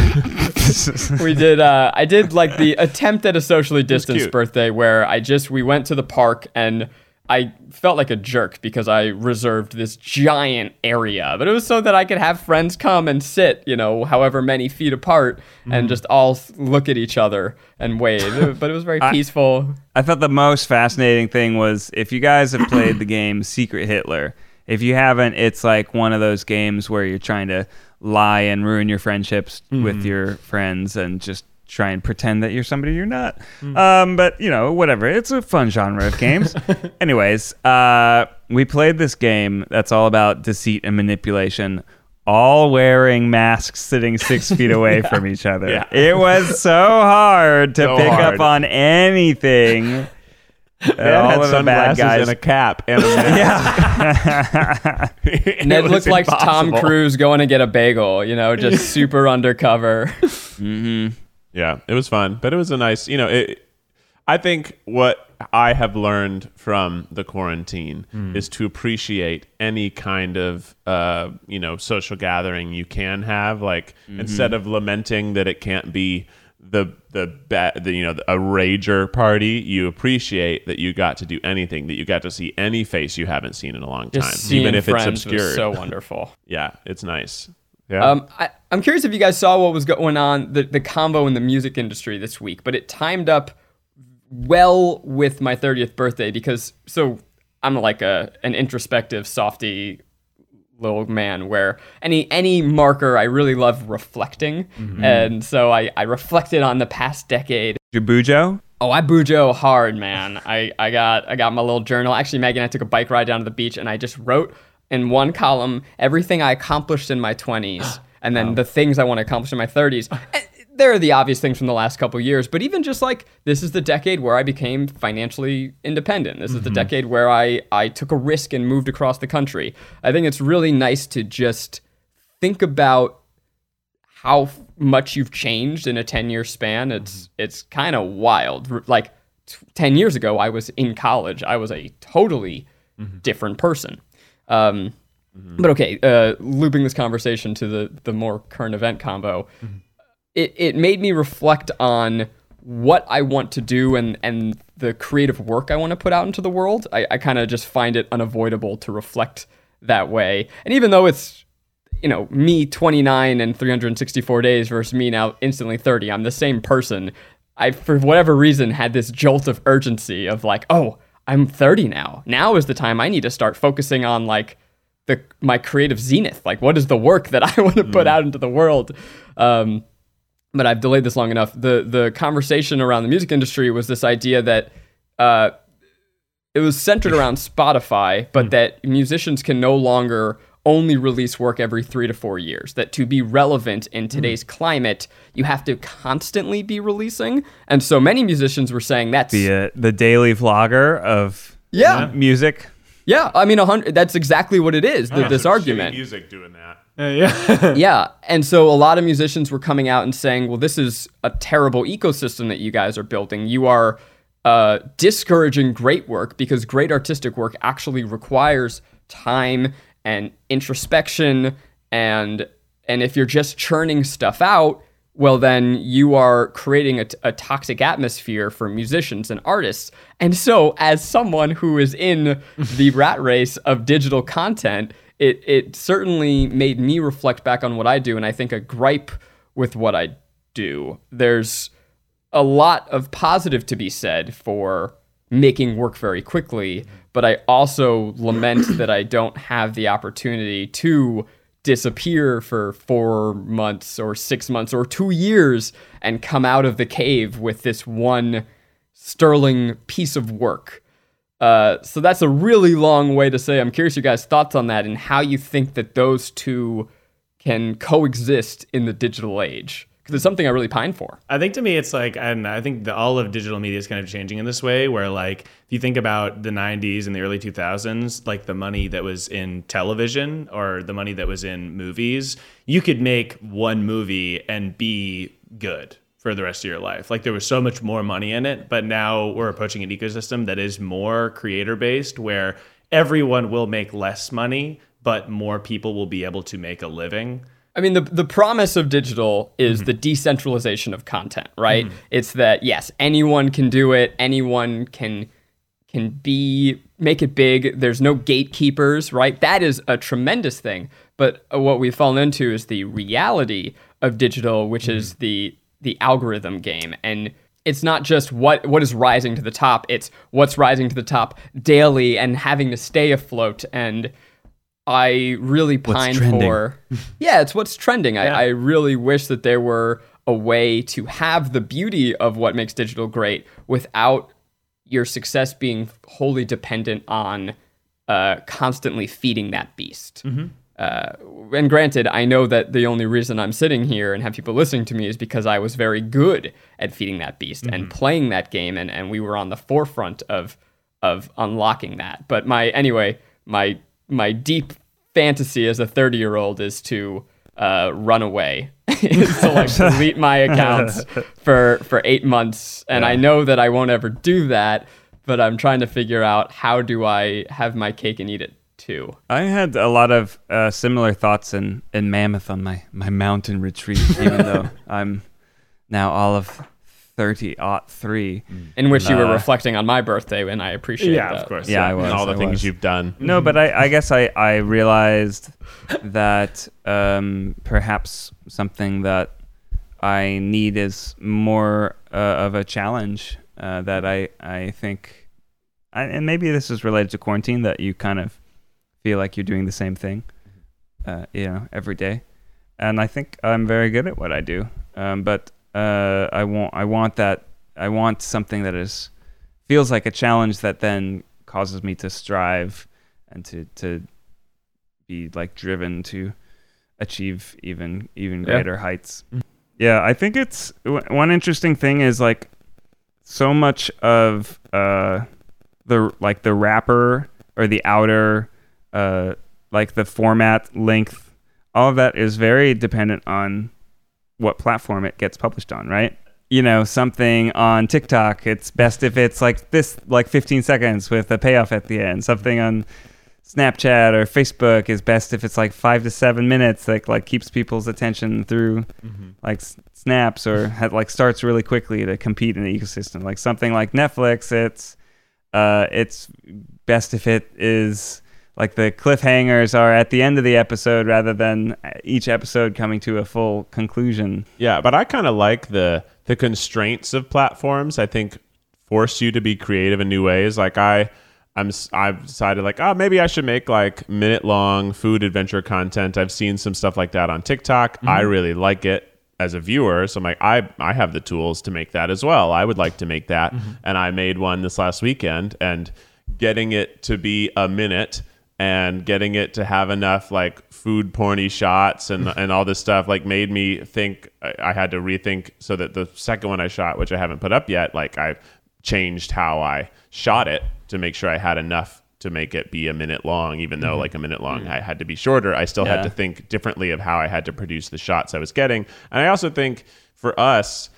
Speaker 4: we did uh I did like the attempt at a socially distanced birthday where I just we went to the park and I felt like a jerk because I reserved this giant area, but it was so that I could have friends come and sit, you know, however many feet apart and mm. just all look at each other and wave. [LAUGHS] but it was very peaceful.
Speaker 3: I thought the most fascinating thing was if you guys have played the game Secret Hitler. If you haven't, it's like one of those games where you're trying to lie and ruin your friendships with mm. your friends and just try and pretend that you're somebody you're not. Um, but you know, whatever. It's a fun genre of games. [LAUGHS] Anyways, uh, we played this game that's all about deceit and manipulation. All wearing masks, sitting six [LAUGHS] feet away from each other.
Speaker 2: Yeah.
Speaker 3: It was so hard to
Speaker 2: So
Speaker 3: pick
Speaker 2: hard.
Speaker 3: up on anything. [LAUGHS]
Speaker 2: Ned
Speaker 3: all
Speaker 2: had
Speaker 3: of the bad
Speaker 2: sunglasses
Speaker 3: guys.
Speaker 2: and a cap and a mask. It
Speaker 4: Ned
Speaker 2: was
Speaker 4: looked like Tom. Cruise going to get a bagel, you know, just super undercover.
Speaker 2: Yeah, it was fun, but it was a nice, you know, it, I think what I have learned from the quarantine is to appreciate any kind of, uh, you know, social gathering you can have. Like instead of lamenting that it can't be the the, ba- the you know a rager party, you appreciate that you got to do anything, that you got to see any face you haven't seen in a long
Speaker 4: Just
Speaker 2: time, even if it's obscured.
Speaker 4: so wonderful. [LAUGHS]
Speaker 2: yeah, it's nice. Yeah.
Speaker 4: Um, I, I'm curious if you guys saw what was going on the the combo in the music industry this week, but it timed up well with my 30th birthday because so I'm like a an introspective softy little man where any any marker I really love reflecting, and so I I reflected on the past decade.
Speaker 3: Jabujo?
Speaker 4: Oh, I bujo hard, man. I, I got I got my little journal. Actually, Maggie and I took a bike ride down to the beach, and I just wrote in one column everything I accomplished in my 20s, [GASPS] and then the things I want to accomplish in my 30s. [GASPS] And there are the obvious things from the last couple years, but even just like this is the decade where I became financially independent. This is the mm-hmm. decade where I I took a risk and moved across the country. I think it's really nice to just think about how much you've changed in a 10 year span. It's mm-hmm. it's kind of wild like t- 10 years ago i was in college. I was a totally mm-hmm. different person um, but okay uh, looping this conversation to the the more current event combo it, it made me reflect on what I want to do and, and the creative work I want to put out into the world. I, I kind of just find it unavoidable to reflect that way. And even though it's, you know, me 29 and 364 days versus me now instantly 30, I'm the same person. I, for whatever reason, had this jolt of urgency of like, oh, I'm 30 now. Now is the time I need to start focusing on like the my creative zenith. Like, what is the work that [LAUGHS] I want to put out into the world? Um, but I've delayed this long enough. The the conversation around the music industry was this idea that uh, it was centered around Spotify, but that musicians can no longer only release work every three to four years. That to be relevant in today's climate, you have to constantly be releasing. And so many musicians were saying that's
Speaker 3: The, uh, the daily vlogger of
Speaker 4: Yeah.
Speaker 3: music.
Speaker 4: yeah. I mean, a hundred. That's exactly what it is. th- this argument.
Speaker 2: music doing that.
Speaker 5: Uh, yeah. [LAUGHS]
Speaker 4: yeah. And so a lot of musicians were coming out and saying, well, this is a terrible ecosystem that you guys are building. You are uh, discouraging great work because great artistic work actually requires time and introspection and and if you're just churning stuff out well then you are creating a, a toxic atmosphere for musicians and artists. And so as someone who is in [LAUGHS] the rat race of digital content it it certainly made me reflect back on what I do and I think a gripe with what I do. There's a lot of positive to be said for making work very quickly, but I also lament that I don't have the opportunity to disappear for four months or six months or two years and come out of the cave with this one sterling piece of work. Uh, so that's a really long way to say I'm curious your guys' thoughts on that and how you think that those two can coexist in the digital age it's something I really pine for.
Speaker 5: I think to me, it's like, and I think the, all of digital media is kind of changing in this way, where like if you think about the '90s and the early 2000s, like the money that was in television or the money that was in movies, you could make one movie and be good for the rest of your life. Like there was so much more money in it, but now we're approaching an ecosystem that is more creator based, where everyone will make less money, but more people will be able to make a living.
Speaker 4: I mean, the the promise of digital is mm-hmm. the decentralization of content, right? Mm-hmm. It's that yes, anyone can do it, anyone can can be make it big. There's no gatekeepers, right? That is a tremendous thing. But uh, what we've fallen into is the reality of digital, which is mm-hmm. the the algorithm game, and it's not just what what is rising to the top. It's what's rising to the top daily and having to stay afloat and. I really pine
Speaker 2: trending.
Speaker 4: for [LAUGHS] yeah, it's what's trending. I,
Speaker 5: Yeah.
Speaker 4: I really wish that there were a way to have the beauty of what makes digital great without your success being wholly dependent on uh, constantly feeding that beast. Uh, and granted, I know that the only reason I'm sitting here and have people listening to me is because I was very good at feeding that beast and playing that game, and, and we were on the forefront of of unlocking that. But my anyway, my my deep fantasy as a 30 year old is to uh, run away, [LAUGHS] is to like [LAUGHS] delete my accounts for for eight months, and I know that I won't ever do that. But I'm trying to figure out how do I have my cake and eat it too.
Speaker 3: I had a lot of uh, similar thoughts in, in Mammoth on my, my mountain retreat, even though [LAUGHS] I'm now all of 30 aught three.
Speaker 4: In which you were
Speaker 3: Uh,
Speaker 4: reflecting on my birthday, and I appreciate
Speaker 5: Yeah,
Speaker 4: that.
Speaker 5: of course.
Speaker 3: Yeah, I was,
Speaker 2: and
Speaker 3: was.
Speaker 2: all the
Speaker 3: I
Speaker 2: things
Speaker 3: was.
Speaker 2: you've done.
Speaker 3: No, but I, I guess I, I realized that um, perhaps something that I need is more uh, of a challenge uh, that I, I think, I, and maybe this is related to quarantine, that you kind of feel like you're doing the same thing, uh, you know, every day. And I think I'm very good at what I do. Um, but uh, I want I want that I want something that is feels like a challenge that then causes me to strive and to to be like driven to achieve even even
Speaker 4: Yeah.
Speaker 3: greater heights. Yeah, I think it's w- one interesting thing is like so much of uh the like the wrapper or the outer uh like the format length all of that is very dependent on what platform it gets published on, right? You know, something on TikTok, it's best if it's like this, like 15 seconds with a payoff at the end. Something on Snapchat or Facebook is best if it's like five to seven minutes, like like keeps people's attention through like snaps or had, like starts really quickly to compete in the ecosystem. Like something like Netflix, it's uh, it's best if it is like the cliffhangers are at the end of the episode rather than each episode coming to a full conclusion.
Speaker 2: Yeah, but I kind of like the the constraints of platforms. I think force you to be creative in new ways. Like I, I'm I've decided like oh maybe I should make like minute long food adventure content. I've seen some stuff like that on TikTok. I mm-hmm. really like it as a viewer. So I'm like I I have the tools to make that as well. I would like to make that, mm-hmm. and I made one this last weekend and getting it to be a minute and getting it to have enough like food porny shots and [LAUGHS] and all this stuff like made me think I, I had to rethink so that the second one I shot, which I haven't put up yet, like I changed how I shot it to make sure I had enough to make it be a minute long, even though mm-hmm. like a minute long mm-hmm. I had to be shorter. I still had to think differently of how I had to produce the shots I was getting. And I also think for us,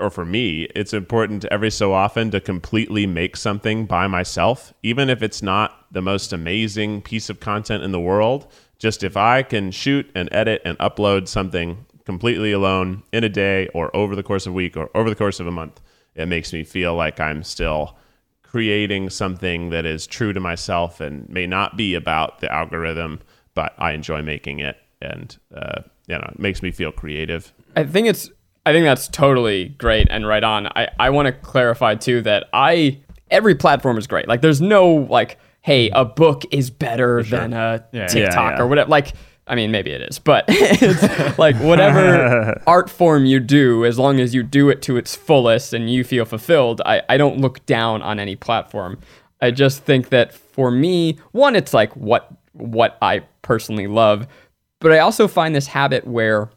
Speaker 2: or for me, it's important every so often to completely make something by myself, even if it's not the most amazing piece of content in the world. Just if I can shoot and edit and upload something completely alone in a day or over the course of a week or over the course of a month, it makes me feel like I'm still creating something that is true to myself and may not be about the algorithm, but I enjoy making it and, uh, you know, it makes me feel creative.
Speaker 4: I think it's I think that's totally great and right on. I, I want to clarify too that I every platform is great. Like there's no like, hey, a book is better than a
Speaker 5: Yeah.
Speaker 4: TikTok
Speaker 3: Yeah, yeah.
Speaker 4: or whatever. Like I mean maybe it is, but [LAUGHS] it's like whatever [LAUGHS] art form you do, as long as you do it to its fullest and you feel fulfilled, I, I don't look down on any platform. I just think that for me, one, it's like what what I personally love. but I also find this habit where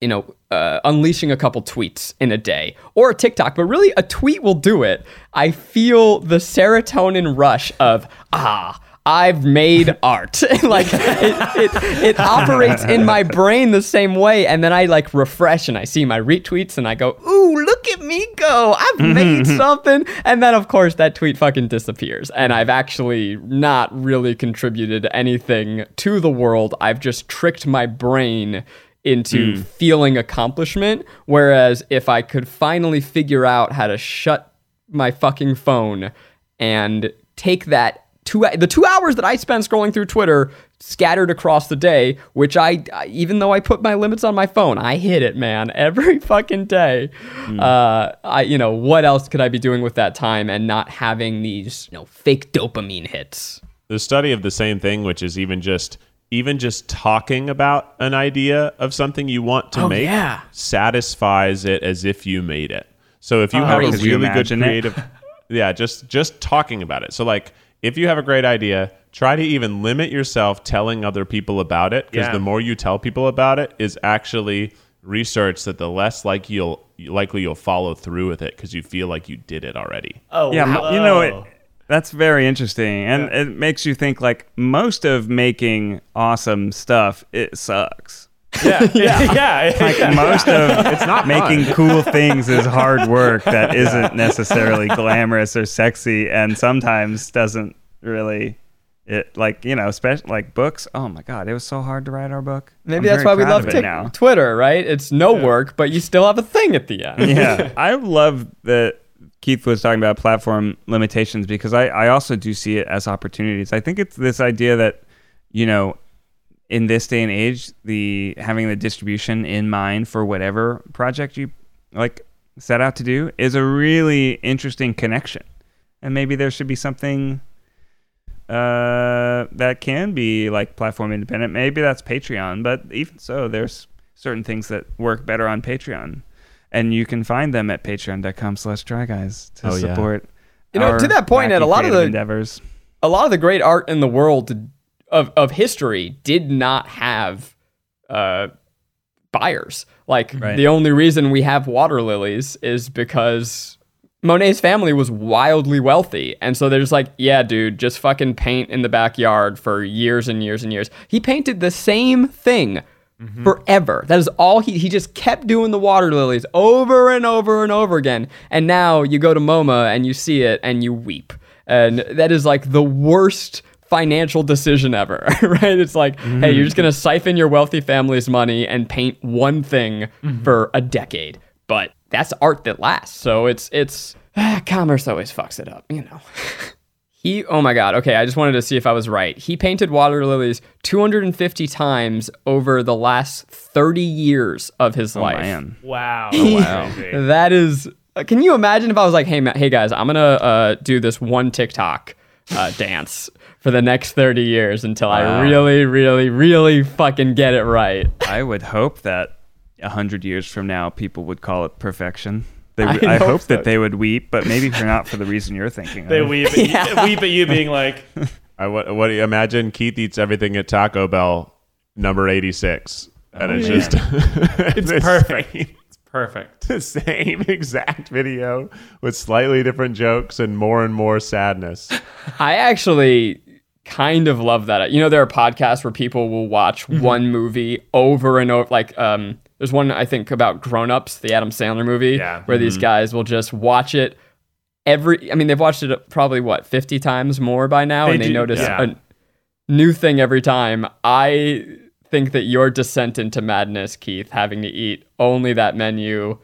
Speaker 4: you know, uh, unleashing a couple tweets in a day or a TikTok, but really a tweet will do it. I feel the serotonin rush of, ah, I've made [LAUGHS] art. [LAUGHS] like it, it, it operates in my [LAUGHS] brain the same way. And then I like refresh and I see my retweets and I go, ooh, look at me go. I've made something. And then, of course, that tweet fucking disappears. And I've actually not really contributed anything to the world. I've just tricked my brain into feeling accomplishment. Whereas if I could finally figure out how to shut my fucking phone and take that two the two hours that I spend scrolling through Twitter scattered across the day, which I even though I put my limits on my phone, I hit it, man, [LAUGHS] every fucking day. Uh, I you know what else could I be doing with that time and not having these you know fake dopamine hits?
Speaker 2: the study of the same thing, which is even just even just talking about an idea of something you want to
Speaker 4: Oh,
Speaker 2: make
Speaker 4: yeah.
Speaker 2: satisfies it as if you made it. So if you oh, have a really good
Speaker 3: imagine it.
Speaker 2: creative [LAUGHS] Yeah, just just talking about it. So like if you have a great idea, try to even limit yourself telling other people about it because
Speaker 5: Yeah.
Speaker 2: the more you tell people about it is actually research that the less like you'll likely you'll follow through with it because you feel like you did it already.
Speaker 5: Oh,
Speaker 3: yeah, mo- you know it. That's very interesting, and it makes you think like most of making awesome stuff it sucks.
Speaker 5: Yeah, [LAUGHS] yeah, yeah.
Speaker 3: Like most of [LAUGHS] it's not making cool things is hard work that [LAUGHS] isn't necessarily glamorous or sexy, and sometimes doesn't really. It like you know, especially like books. Oh my god, it was so hard to write our book.
Speaker 4: Maybe
Speaker 3: I'm
Speaker 4: that's why we love Tik-
Speaker 3: now.
Speaker 4: Twitter, right? It's no work, but you still have a thing at the end.
Speaker 3: yeah, I love that Keith was talking about platform limitations because I, I also do see it as opportunities. I think it's this idea that, you know, in this day and age, the having the distribution in mind for whatever project you like set out to do is a really interesting connection. And maybe there should be something uh, that can be like platform independent. Maybe that's Patreon, but even so, there's certain things that work better on Patreon. And you can find them at patreon.com slash try guys to
Speaker 2: Oh, yeah.
Speaker 3: support.
Speaker 4: You know, to that point, at a lot of the-
Speaker 3: endeavors.
Speaker 4: a lot of the great art in the world of, of history did not have uh, buyers. Like
Speaker 3: Right.
Speaker 4: the only reason we have water lilies is because Monet's family was wildly wealthy. And so they're just like, yeah, dude, just fucking paint in the backyard for years and years and years. He painted the same thing forever. That is all he he just kept doing the water lilies over and over and over again. And now you go to MoMA and you see it and you weep. And that is like the worst financial decision ever, [LAUGHS] right? It's like, hey, you're just going to siphon your wealthy family's money and paint one thing for a decade. But that's art that lasts. So it's it's ah, [SIGHS] commerce always fucks it up, you know. [LAUGHS] He, oh my God. Okay, I just wanted to see if I was right. He painted water lilies 250 times over the last 30 years of his
Speaker 3: Oh,
Speaker 4: life.
Speaker 3: man.
Speaker 5: Wow. [LAUGHS]
Speaker 3: wow.
Speaker 4: That is. uh, Can you imagine if I was like, hey, ma- hey guys, I'm gonna uh, do this one TikTok uh, [LAUGHS] dance for the next 30 years until I really, really, really fucking get it right.
Speaker 3: I would hope that a hundred years from now, people would call it perfection. They, [LAUGHS]
Speaker 4: I
Speaker 3: I,
Speaker 4: hope
Speaker 3: hope
Speaker 4: so.
Speaker 3: that they would weep, but maybe for not for the reason you're thinking.
Speaker 5: They
Speaker 3: of.
Speaker 5: weep at, you, [LAUGHS] weep at you being like, [LAUGHS]
Speaker 2: I what what do you imagine Keith eats everything at Taco Bell number 86 and it's
Speaker 5: yeah.
Speaker 2: just
Speaker 5: it's
Speaker 2: the
Speaker 5: perfect.
Speaker 2: same-
Speaker 5: It's perfect.
Speaker 2: the same exact video with slightly different jokes and more and more sadness.
Speaker 4: I actually kind of love that. You know, there are podcasts where people will watch one movie over and over. Like, um, there's one I think about Grown Ups, the Adam Sandler movie,
Speaker 5: Yeah.
Speaker 4: where these mm-hmm. guys will just watch it every. I mean, they've watched it probably what 50 times more by now,
Speaker 5: They
Speaker 4: and they
Speaker 5: do-
Speaker 4: notice
Speaker 5: yeah.
Speaker 4: a new thing every time. I think that your descent into madness, Keith, having to eat only that menu.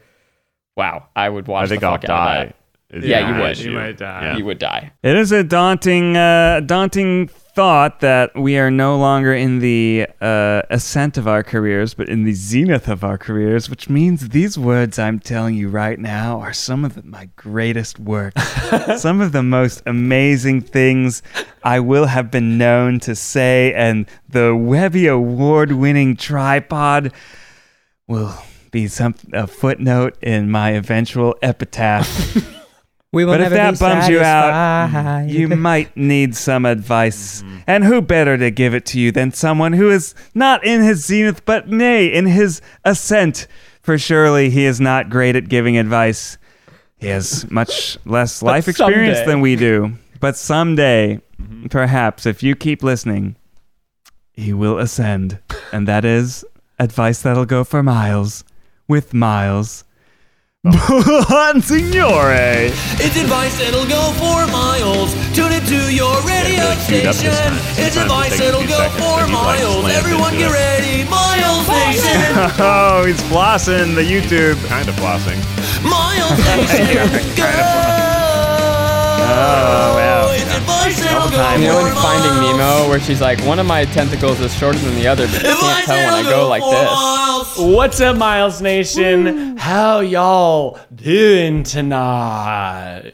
Speaker 4: Wow, I would watch
Speaker 2: I think
Speaker 4: the
Speaker 2: I'll
Speaker 4: fuck out of
Speaker 2: die.
Speaker 4: That.
Speaker 2: is
Speaker 4: Yeah, you would.
Speaker 2: issue.
Speaker 5: You might die.
Speaker 2: Yeah.
Speaker 4: You would die.
Speaker 3: It is a daunting, uh, daunting thought that we are no longer in the uh, ascent of our careers, but in the zenith of our careers, which means these words I'm telling you right now are some of the, my greatest work, [LAUGHS] some of the most amazing things I will have been known to say, and the Webby Award-winning TryPod will be some a footnote in my eventual epitaph. [LAUGHS]
Speaker 4: We will
Speaker 3: But if that
Speaker 4: be
Speaker 3: bums you out, you [LAUGHS] might need some advice. Mm-hmm. And who better to give it to you than someone who is not in his zenith, but nay, in his ascent? For surely he is not great at giving advice. He has much less life experience
Speaker 4: someday.
Speaker 3: than we do. But someday, mm-hmm. perhaps, if you keep listening, he will ascend. And that is advice that'll go for miles with Miles. [LAUGHS] Signore!
Speaker 1: It's advice that'll go for miles. Tune it to your radio
Speaker 2: Yeah, queued
Speaker 1: station. It's
Speaker 2: Sometimes it
Speaker 1: advice that'll go
Speaker 2: seconds,
Speaker 1: for
Speaker 2: and like,
Speaker 1: miles. Everyone get
Speaker 2: it.
Speaker 1: ready. Miles Station. [LAUGHS]
Speaker 3: Oh, he's flossing the YouTube.
Speaker 2: Kind of flossing.
Speaker 1: Miles Station. [LAUGHS] Go.
Speaker 3: Oh, wow.
Speaker 1: It's advice
Speaker 3: time.
Speaker 4: You know in Finding. Nemo, where she's like, one of my tentacles is shorter than the other, but you can't tell when I go like this.
Speaker 5: What's up, Miles Nation? How y'all doing tonight?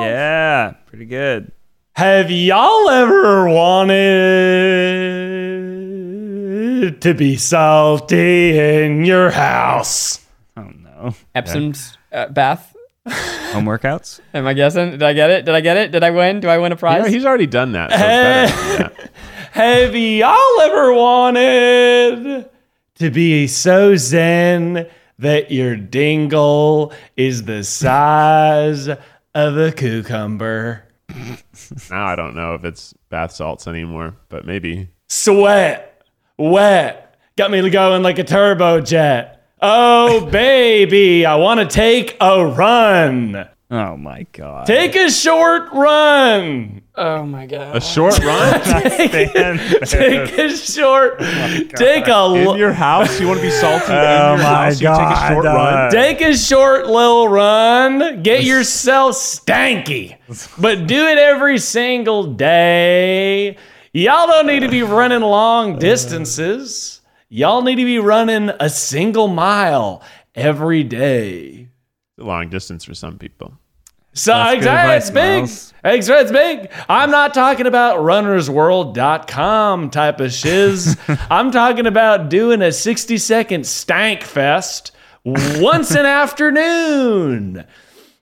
Speaker 3: Yeah, pretty good.
Speaker 5: Have y'all ever wanted to be salty in your house?
Speaker 3: Oh no.
Speaker 4: Epsom's uh, bath. [LAUGHS]
Speaker 3: Home workouts?
Speaker 4: Am I guessing? Did I get it? Did I get it? Did I win? Do I win a prize?
Speaker 2: Yeah, he's already done that. So better. [LAUGHS]
Speaker 5: Have y'all ever wanted to be so zen that your dingle is the size of a cucumber? [LAUGHS]
Speaker 2: Now I don't know if it's bath salts anymore, but maybe.
Speaker 5: Sweat, wet, got me going like a turbo jet. Oh, baby, I want to take a run.
Speaker 3: Oh my god.
Speaker 5: Take a short run.
Speaker 4: oh my god.
Speaker 2: A short run [LAUGHS]
Speaker 5: Take a short. oh take a
Speaker 2: in your house. You want to be salty in
Speaker 3: Oh
Speaker 2: your
Speaker 3: my
Speaker 2: house. You take a short
Speaker 3: uh,
Speaker 2: run.
Speaker 5: Take a short little run. Get yourself stanky. But do it every single day. Y'all don't need to be running long distances. Y'all need to be running a single mile every day.
Speaker 2: Long distance for some people.
Speaker 5: So
Speaker 3: That's
Speaker 5: exactly,
Speaker 3: advice,
Speaker 5: it's big.
Speaker 3: Miles.
Speaker 5: It's, it's big. I'm not talking about runnersworld.com type of shiz. [LAUGHS] I'm talking about doing a 60 second stank fest once an [LAUGHS] afternoon.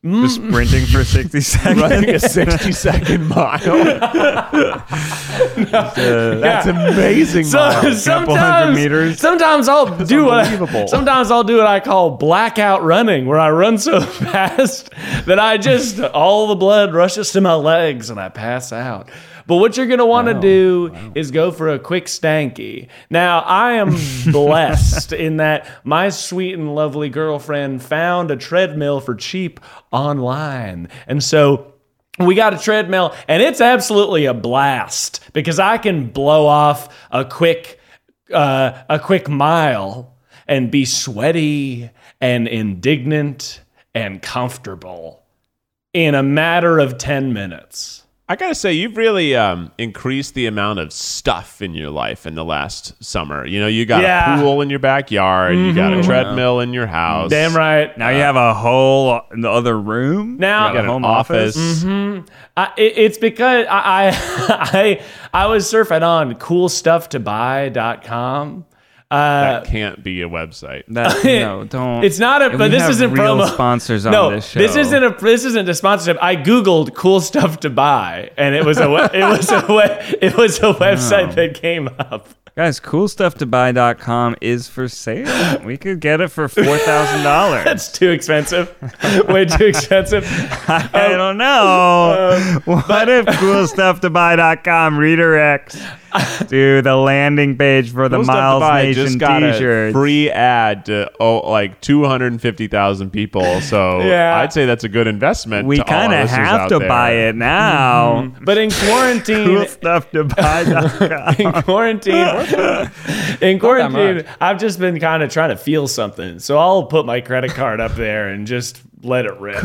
Speaker 3: Just mm. sprinting for [LAUGHS] 60 seconds.
Speaker 2: Running a 60 second mile. [LAUGHS] [LAUGHS] Uh, that's amazing.
Speaker 5: So
Speaker 3: hundred
Speaker 5: sometimes,
Speaker 3: meters.
Speaker 5: sometimes I'll do what
Speaker 2: unbelievable.
Speaker 5: sometimes I'll do what I call blackout running, where I run so fast that I just all the blood rushes to my legs and I pass out. But what you're gonna want to do is go for a quick stanky. Now I am [LAUGHS] blessed in that my sweet and lovely girlfriend found a treadmill for cheap online, and so we got a treadmill and it's absolutely a blast because I can blow off a quick uh, a quick mile and be sweaty and indignant and comfortable in a matter of 10 minutes.
Speaker 2: I gotta say, you've really um, increased the amount of stuff in your life in the last summer. You know, you got
Speaker 5: Yeah.
Speaker 2: a pool in your backyard, you got a mm-hmm. treadmill in your house.
Speaker 5: Damn right.
Speaker 3: Now you have a whole other room.
Speaker 5: Now-
Speaker 3: you
Speaker 2: You
Speaker 3: got
Speaker 2: got
Speaker 3: a home
Speaker 2: an
Speaker 3: office.
Speaker 2: office.
Speaker 5: I, it- it's because I, I [LAUGHS] I I was surfing on coolstufftobuy.com. Uh,
Speaker 2: That can't be a website. [LAUGHS]
Speaker 3: That no, [LAUGHS] don't.
Speaker 5: It's not a, but this isn't
Speaker 3: real
Speaker 5: promo.
Speaker 3: sponsors on [LAUGHS]
Speaker 5: no,
Speaker 3: this show.
Speaker 5: isn't a this isn't a sponsorship. I googled cool stuff to buy, and it was a it was a it was a website that came up.
Speaker 3: Guys, coolstufftobuy.com is for sale. We could get it for four thousand dollars.
Speaker 5: That's too expensive, way too expensive.
Speaker 3: I don't know. what if coolstufftobuy.com redirects [LAUGHS] to the landing page for the
Speaker 2: Cool
Speaker 3: Miles
Speaker 2: Buy
Speaker 3: Nation
Speaker 2: just got a
Speaker 3: t-shirts?
Speaker 2: free ad to oh like 250,000 people. [LAUGHS] So
Speaker 5: Yeah.
Speaker 2: I'd say that's a good investment.
Speaker 3: we
Speaker 2: to all our
Speaker 3: kind of have to
Speaker 2: there.
Speaker 3: buy it now. Mm-hmm.
Speaker 5: But in quarantine,
Speaker 3: Coolstufftobuy.com. [LAUGHS]
Speaker 5: in quarantine, in quarantine, I've just been kind of trying to feel something. So I'll put my credit card up there and just let it rip.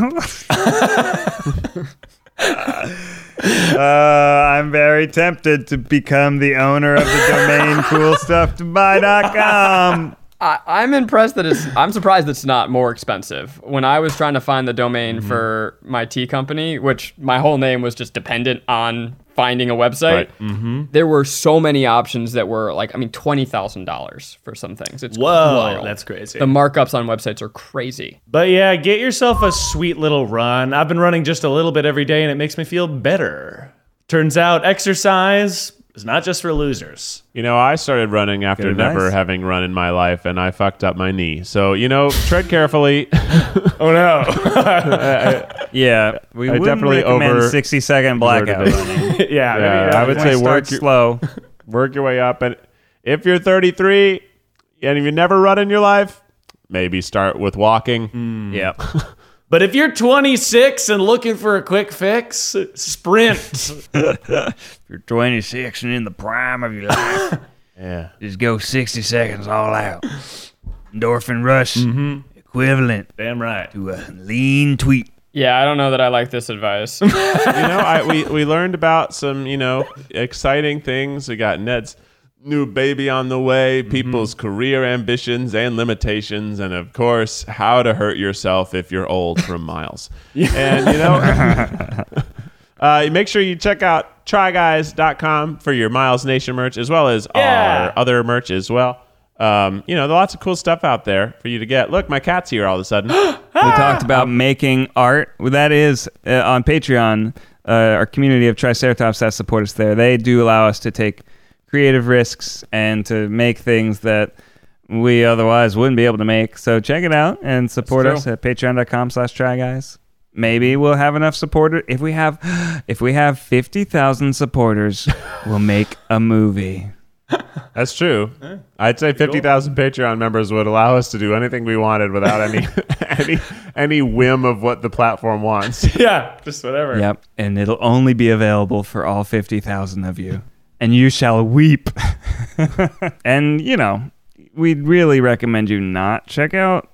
Speaker 3: Uh, I'm very tempted to become the owner of the domain coolstufftobuy.com.
Speaker 4: I, I'm impressed that it's. I'm surprised it's not more expensive. When I was trying to find the domain
Speaker 3: Mm-hmm.
Speaker 4: for my tea company, which my whole name was just dependent on finding a website.
Speaker 2: Right.
Speaker 5: Mm-hmm.
Speaker 4: There were so many options that were like, I mean, twenty thousand dollars for some things. It's
Speaker 5: Whoa,
Speaker 4: wild.
Speaker 5: that's crazy.
Speaker 4: The markups on websites are crazy.
Speaker 5: But yeah, get yourself a sweet little run. I've been running just a little bit every day and it makes me feel better. Turns out exercise is not just for losers.
Speaker 2: You know, I started running after
Speaker 3: Good advice.
Speaker 2: never having run in my life, and I fucked up my knee. So you know, tread carefully. [LAUGHS]
Speaker 5: Oh no. [LAUGHS] [LAUGHS]
Speaker 3: Yeah, we
Speaker 2: I definitely
Speaker 3: recommend
Speaker 2: over-
Speaker 3: 60 second blackout running.
Speaker 5: Yeah, maybe
Speaker 2: Yeah. I would say work your,
Speaker 3: slow. [LAUGHS]
Speaker 2: work your way up, and if you're 33 and you've never run in your life, maybe start with walking. Mm.
Speaker 3: yeah. [LAUGHS]
Speaker 5: But if you're 26 and looking for a quick fix, sprint. [LAUGHS]
Speaker 1: If you're 26 and in the prime of your life.
Speaker 2: Yeah.
Speaker 1: Just go 60 seconds all out. Endorphin rush, mm-hmm. equivalent
Speaker 5: Damn right.
Speaker 1: to a lean tweet.
Speaker 4: Yeah, I don't know that I like this advice. [LAUGHS]
Speaker 2: you know, I, we, we learned about some, you know, exciting things. We got Ned's new baby on the way, people's career ambitions and limitations, and of course, how to hurt yourself if you're old from [LAUGHS] Miles. And, you know, [LAUGHS] uh, make sure you check out tryguys.com for your Miles Nation merch, as well as
Speaker 5: Yeah.
Speaker 2: our other merch as well. Um, you know, there's lots of cool stuff out there for you to get. Look, my cat's here all of a sudden. [GASPS]
Speaker 3: we talked about making art. Well, that is uh, on Patreon. Uh, our community of Triceratops that support us there. They do allow us to take creative risks and to make things that we otherwise wouldn't be able to make. So check it out and support us at patreon.com slash try guys. Maybe we'll have enough supporters. If we have [GASPS] if we have fifty thousand supporters, [LAUGHS] we'll make a movie.
Speaker 2: That's true. I'd say fifty thousand Patreon members would allow us to do anything we wanted without any [LAUGHS] [LAUGHS] any any whim of what the platform wants. [LAUGHS]
Speaker 5: Yeah, just whatever.
Speaker 3: Yep. And it'll only be available for all 50,000 of you. And you shall weep. and, you know, we'd really recommend you not check out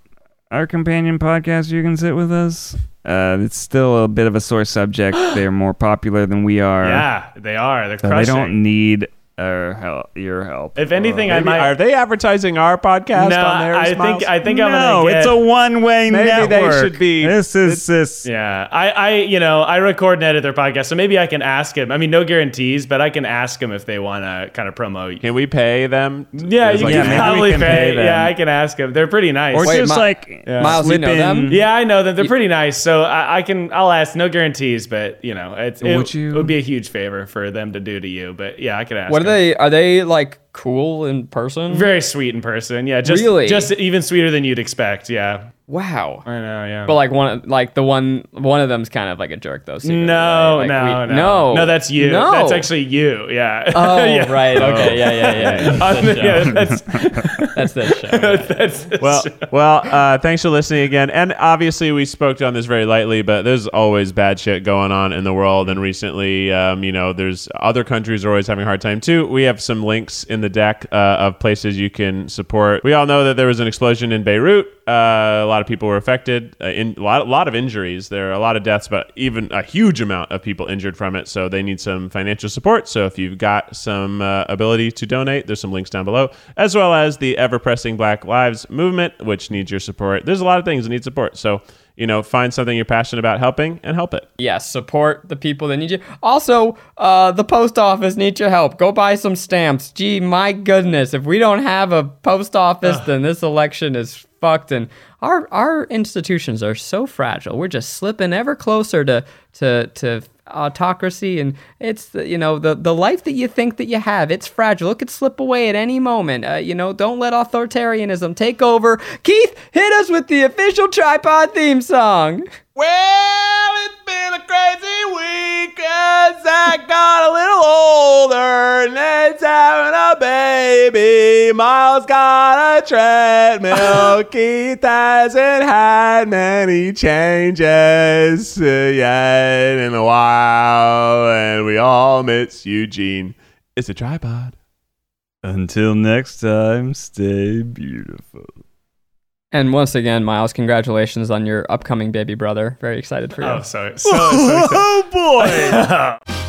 Speaker 3: our companion podcast, You Can Sit With Us. Uh, it's still a bit of a sore subject. [GASPS] They're more popular than we are.
Speaker 5: Yeah, they are. They're
Speaker 3: So they don't need our help, your help.
Speaker 5: if anything, I might.
Speaker 2: are they advertising our podcast
Speaker 5: no,
Speaker 2: on theirs?
Speaker 5: I
Speaker 2: Miles?
Speaker 5: think I think I'm
Speaker 3: no,
Speaker 5: gonna get.
Speaker 3: it's a one-way
Speaker 2: Maybe they should be-
Speaker 3: This is this.
Speaker 5: Yeah, I, I, you know, I record and edit their podcast, so maybe I can ask him. I mean, no guarantees, but I can ask them if they want to kind of promote.
Speaker 2: Can we pay them?
Speaker 5: Yeah,
Speaker 2: There's
Speaker 5: you
Speaker 2: like
Speaker 3: Yeah,
Speaker 5: can
Speaker 3: maybe we
Speaker 5: probably
Speaker 3: can
Speaker 5: pay.
Speaker 3: pay them.
Speaker 5: Yeah, I can ask them. They're pretty nice.
Speaker 3: Or
Speaker 4: Wait,
Speaker 3: just
Speaker 4: Mi-
Speaker 3: like
Speaker 4: Miles, you know them?
Speaker 5: yeah, I know them. They're pretty nice, so I, I can. I'll ask. No guarantees, but you know, it's, it,
Speaker 3: Would you-
Speaker 5: it would be a huge favor for them to do to you. But yeah, I could ask.
Speaker 4: what are
Speaker 5: them.
Speaker 4: They? Are they like cool in person?
Speaker 5: Very sweet in person. Yeah, just
Speaker 4: Really?
Speaker 5: just even sweeter than you'd expect. Yeah,
Speaker 4: wow.
Speaker 5: I know. Yeah,
Speaker 4: But like one, like the one, one of them's kind of like a jerk though. secretly,
Speaker 5: no,
Speaker 4: right? Like,
Speaker 5: no,
Speaker 4: we-
Speaker 5: no,
Speaker 4: no,
Speaker 5: no. That's you.
Speaker 4: No,
Speaker 5: That's actually you. Yeah.
Speaker 4: Oh, [LAUGHS]
Speaker 5: Yeah.
Speaker 4: right. Okay. Yeah, yeah, yeah. [LAUGHS]
Speaker 5: On
Speaker 4: That's
Speaker 5: the-
Speaker 4: the
Speaker 5: yeah, that's [LAUGHS]
Speaker 4: That's the show.
Speaker 5: that's the
Speaker 2: Well,
Speaker 5: show.
Speaker 2: well, uh, thanks for listening again. And obviously, we spoke on this very lightly, but there's always bad shit going on in the world. And recently, um, you know, there's other countries are always having a hard time too. We have some links in the deck uh, of places you can support. We all know that there was an explosion in Beirut. Uh, a lot of people were affected. Uh, in a lot, a lot of injuries. There are a lot of deaths, but even a huge amount of people injured from it. So they need some financial support. So if you've got some uh, ability to donate, there's some links down below, as well as the ever pressing Black Lives movement, which needs your support. There's a lot of things that need support. So you know, find something you're passionate about helping and help it.
Speaker 4: Yes, support the people that need you. Also, uh, the post office needs your help. Go buy some stamps. Gee, my goodness, if we don't have a post office, then this election is fucked. And our our institutions are so fragile. We're just slipping ever closer to to to autocracy, and it's you know the the life that you think that you have. It's fragile. It could slip away at any moment. Uh, you know, don't let authoritarianism take over. Keith, hit us with the official TryPod theme song.
Speaker 2: Well, been a crazy week as I got a little older. Ned's having a baby. Miles got a treadmill. [LAUGHS] Keith hasn't had many changes yet in a while. And we all miss Eugene. It's a TryPod.
Speaker 3: Until next time, stay beautiful.
Speaker 4: And once again, Miles, congratulations on your upcoming baby brother. Very excited for you.
Speaker 5: Oh, so so [LAUGHS] so.
Speaker 3: Oh boy! [LAUGHS]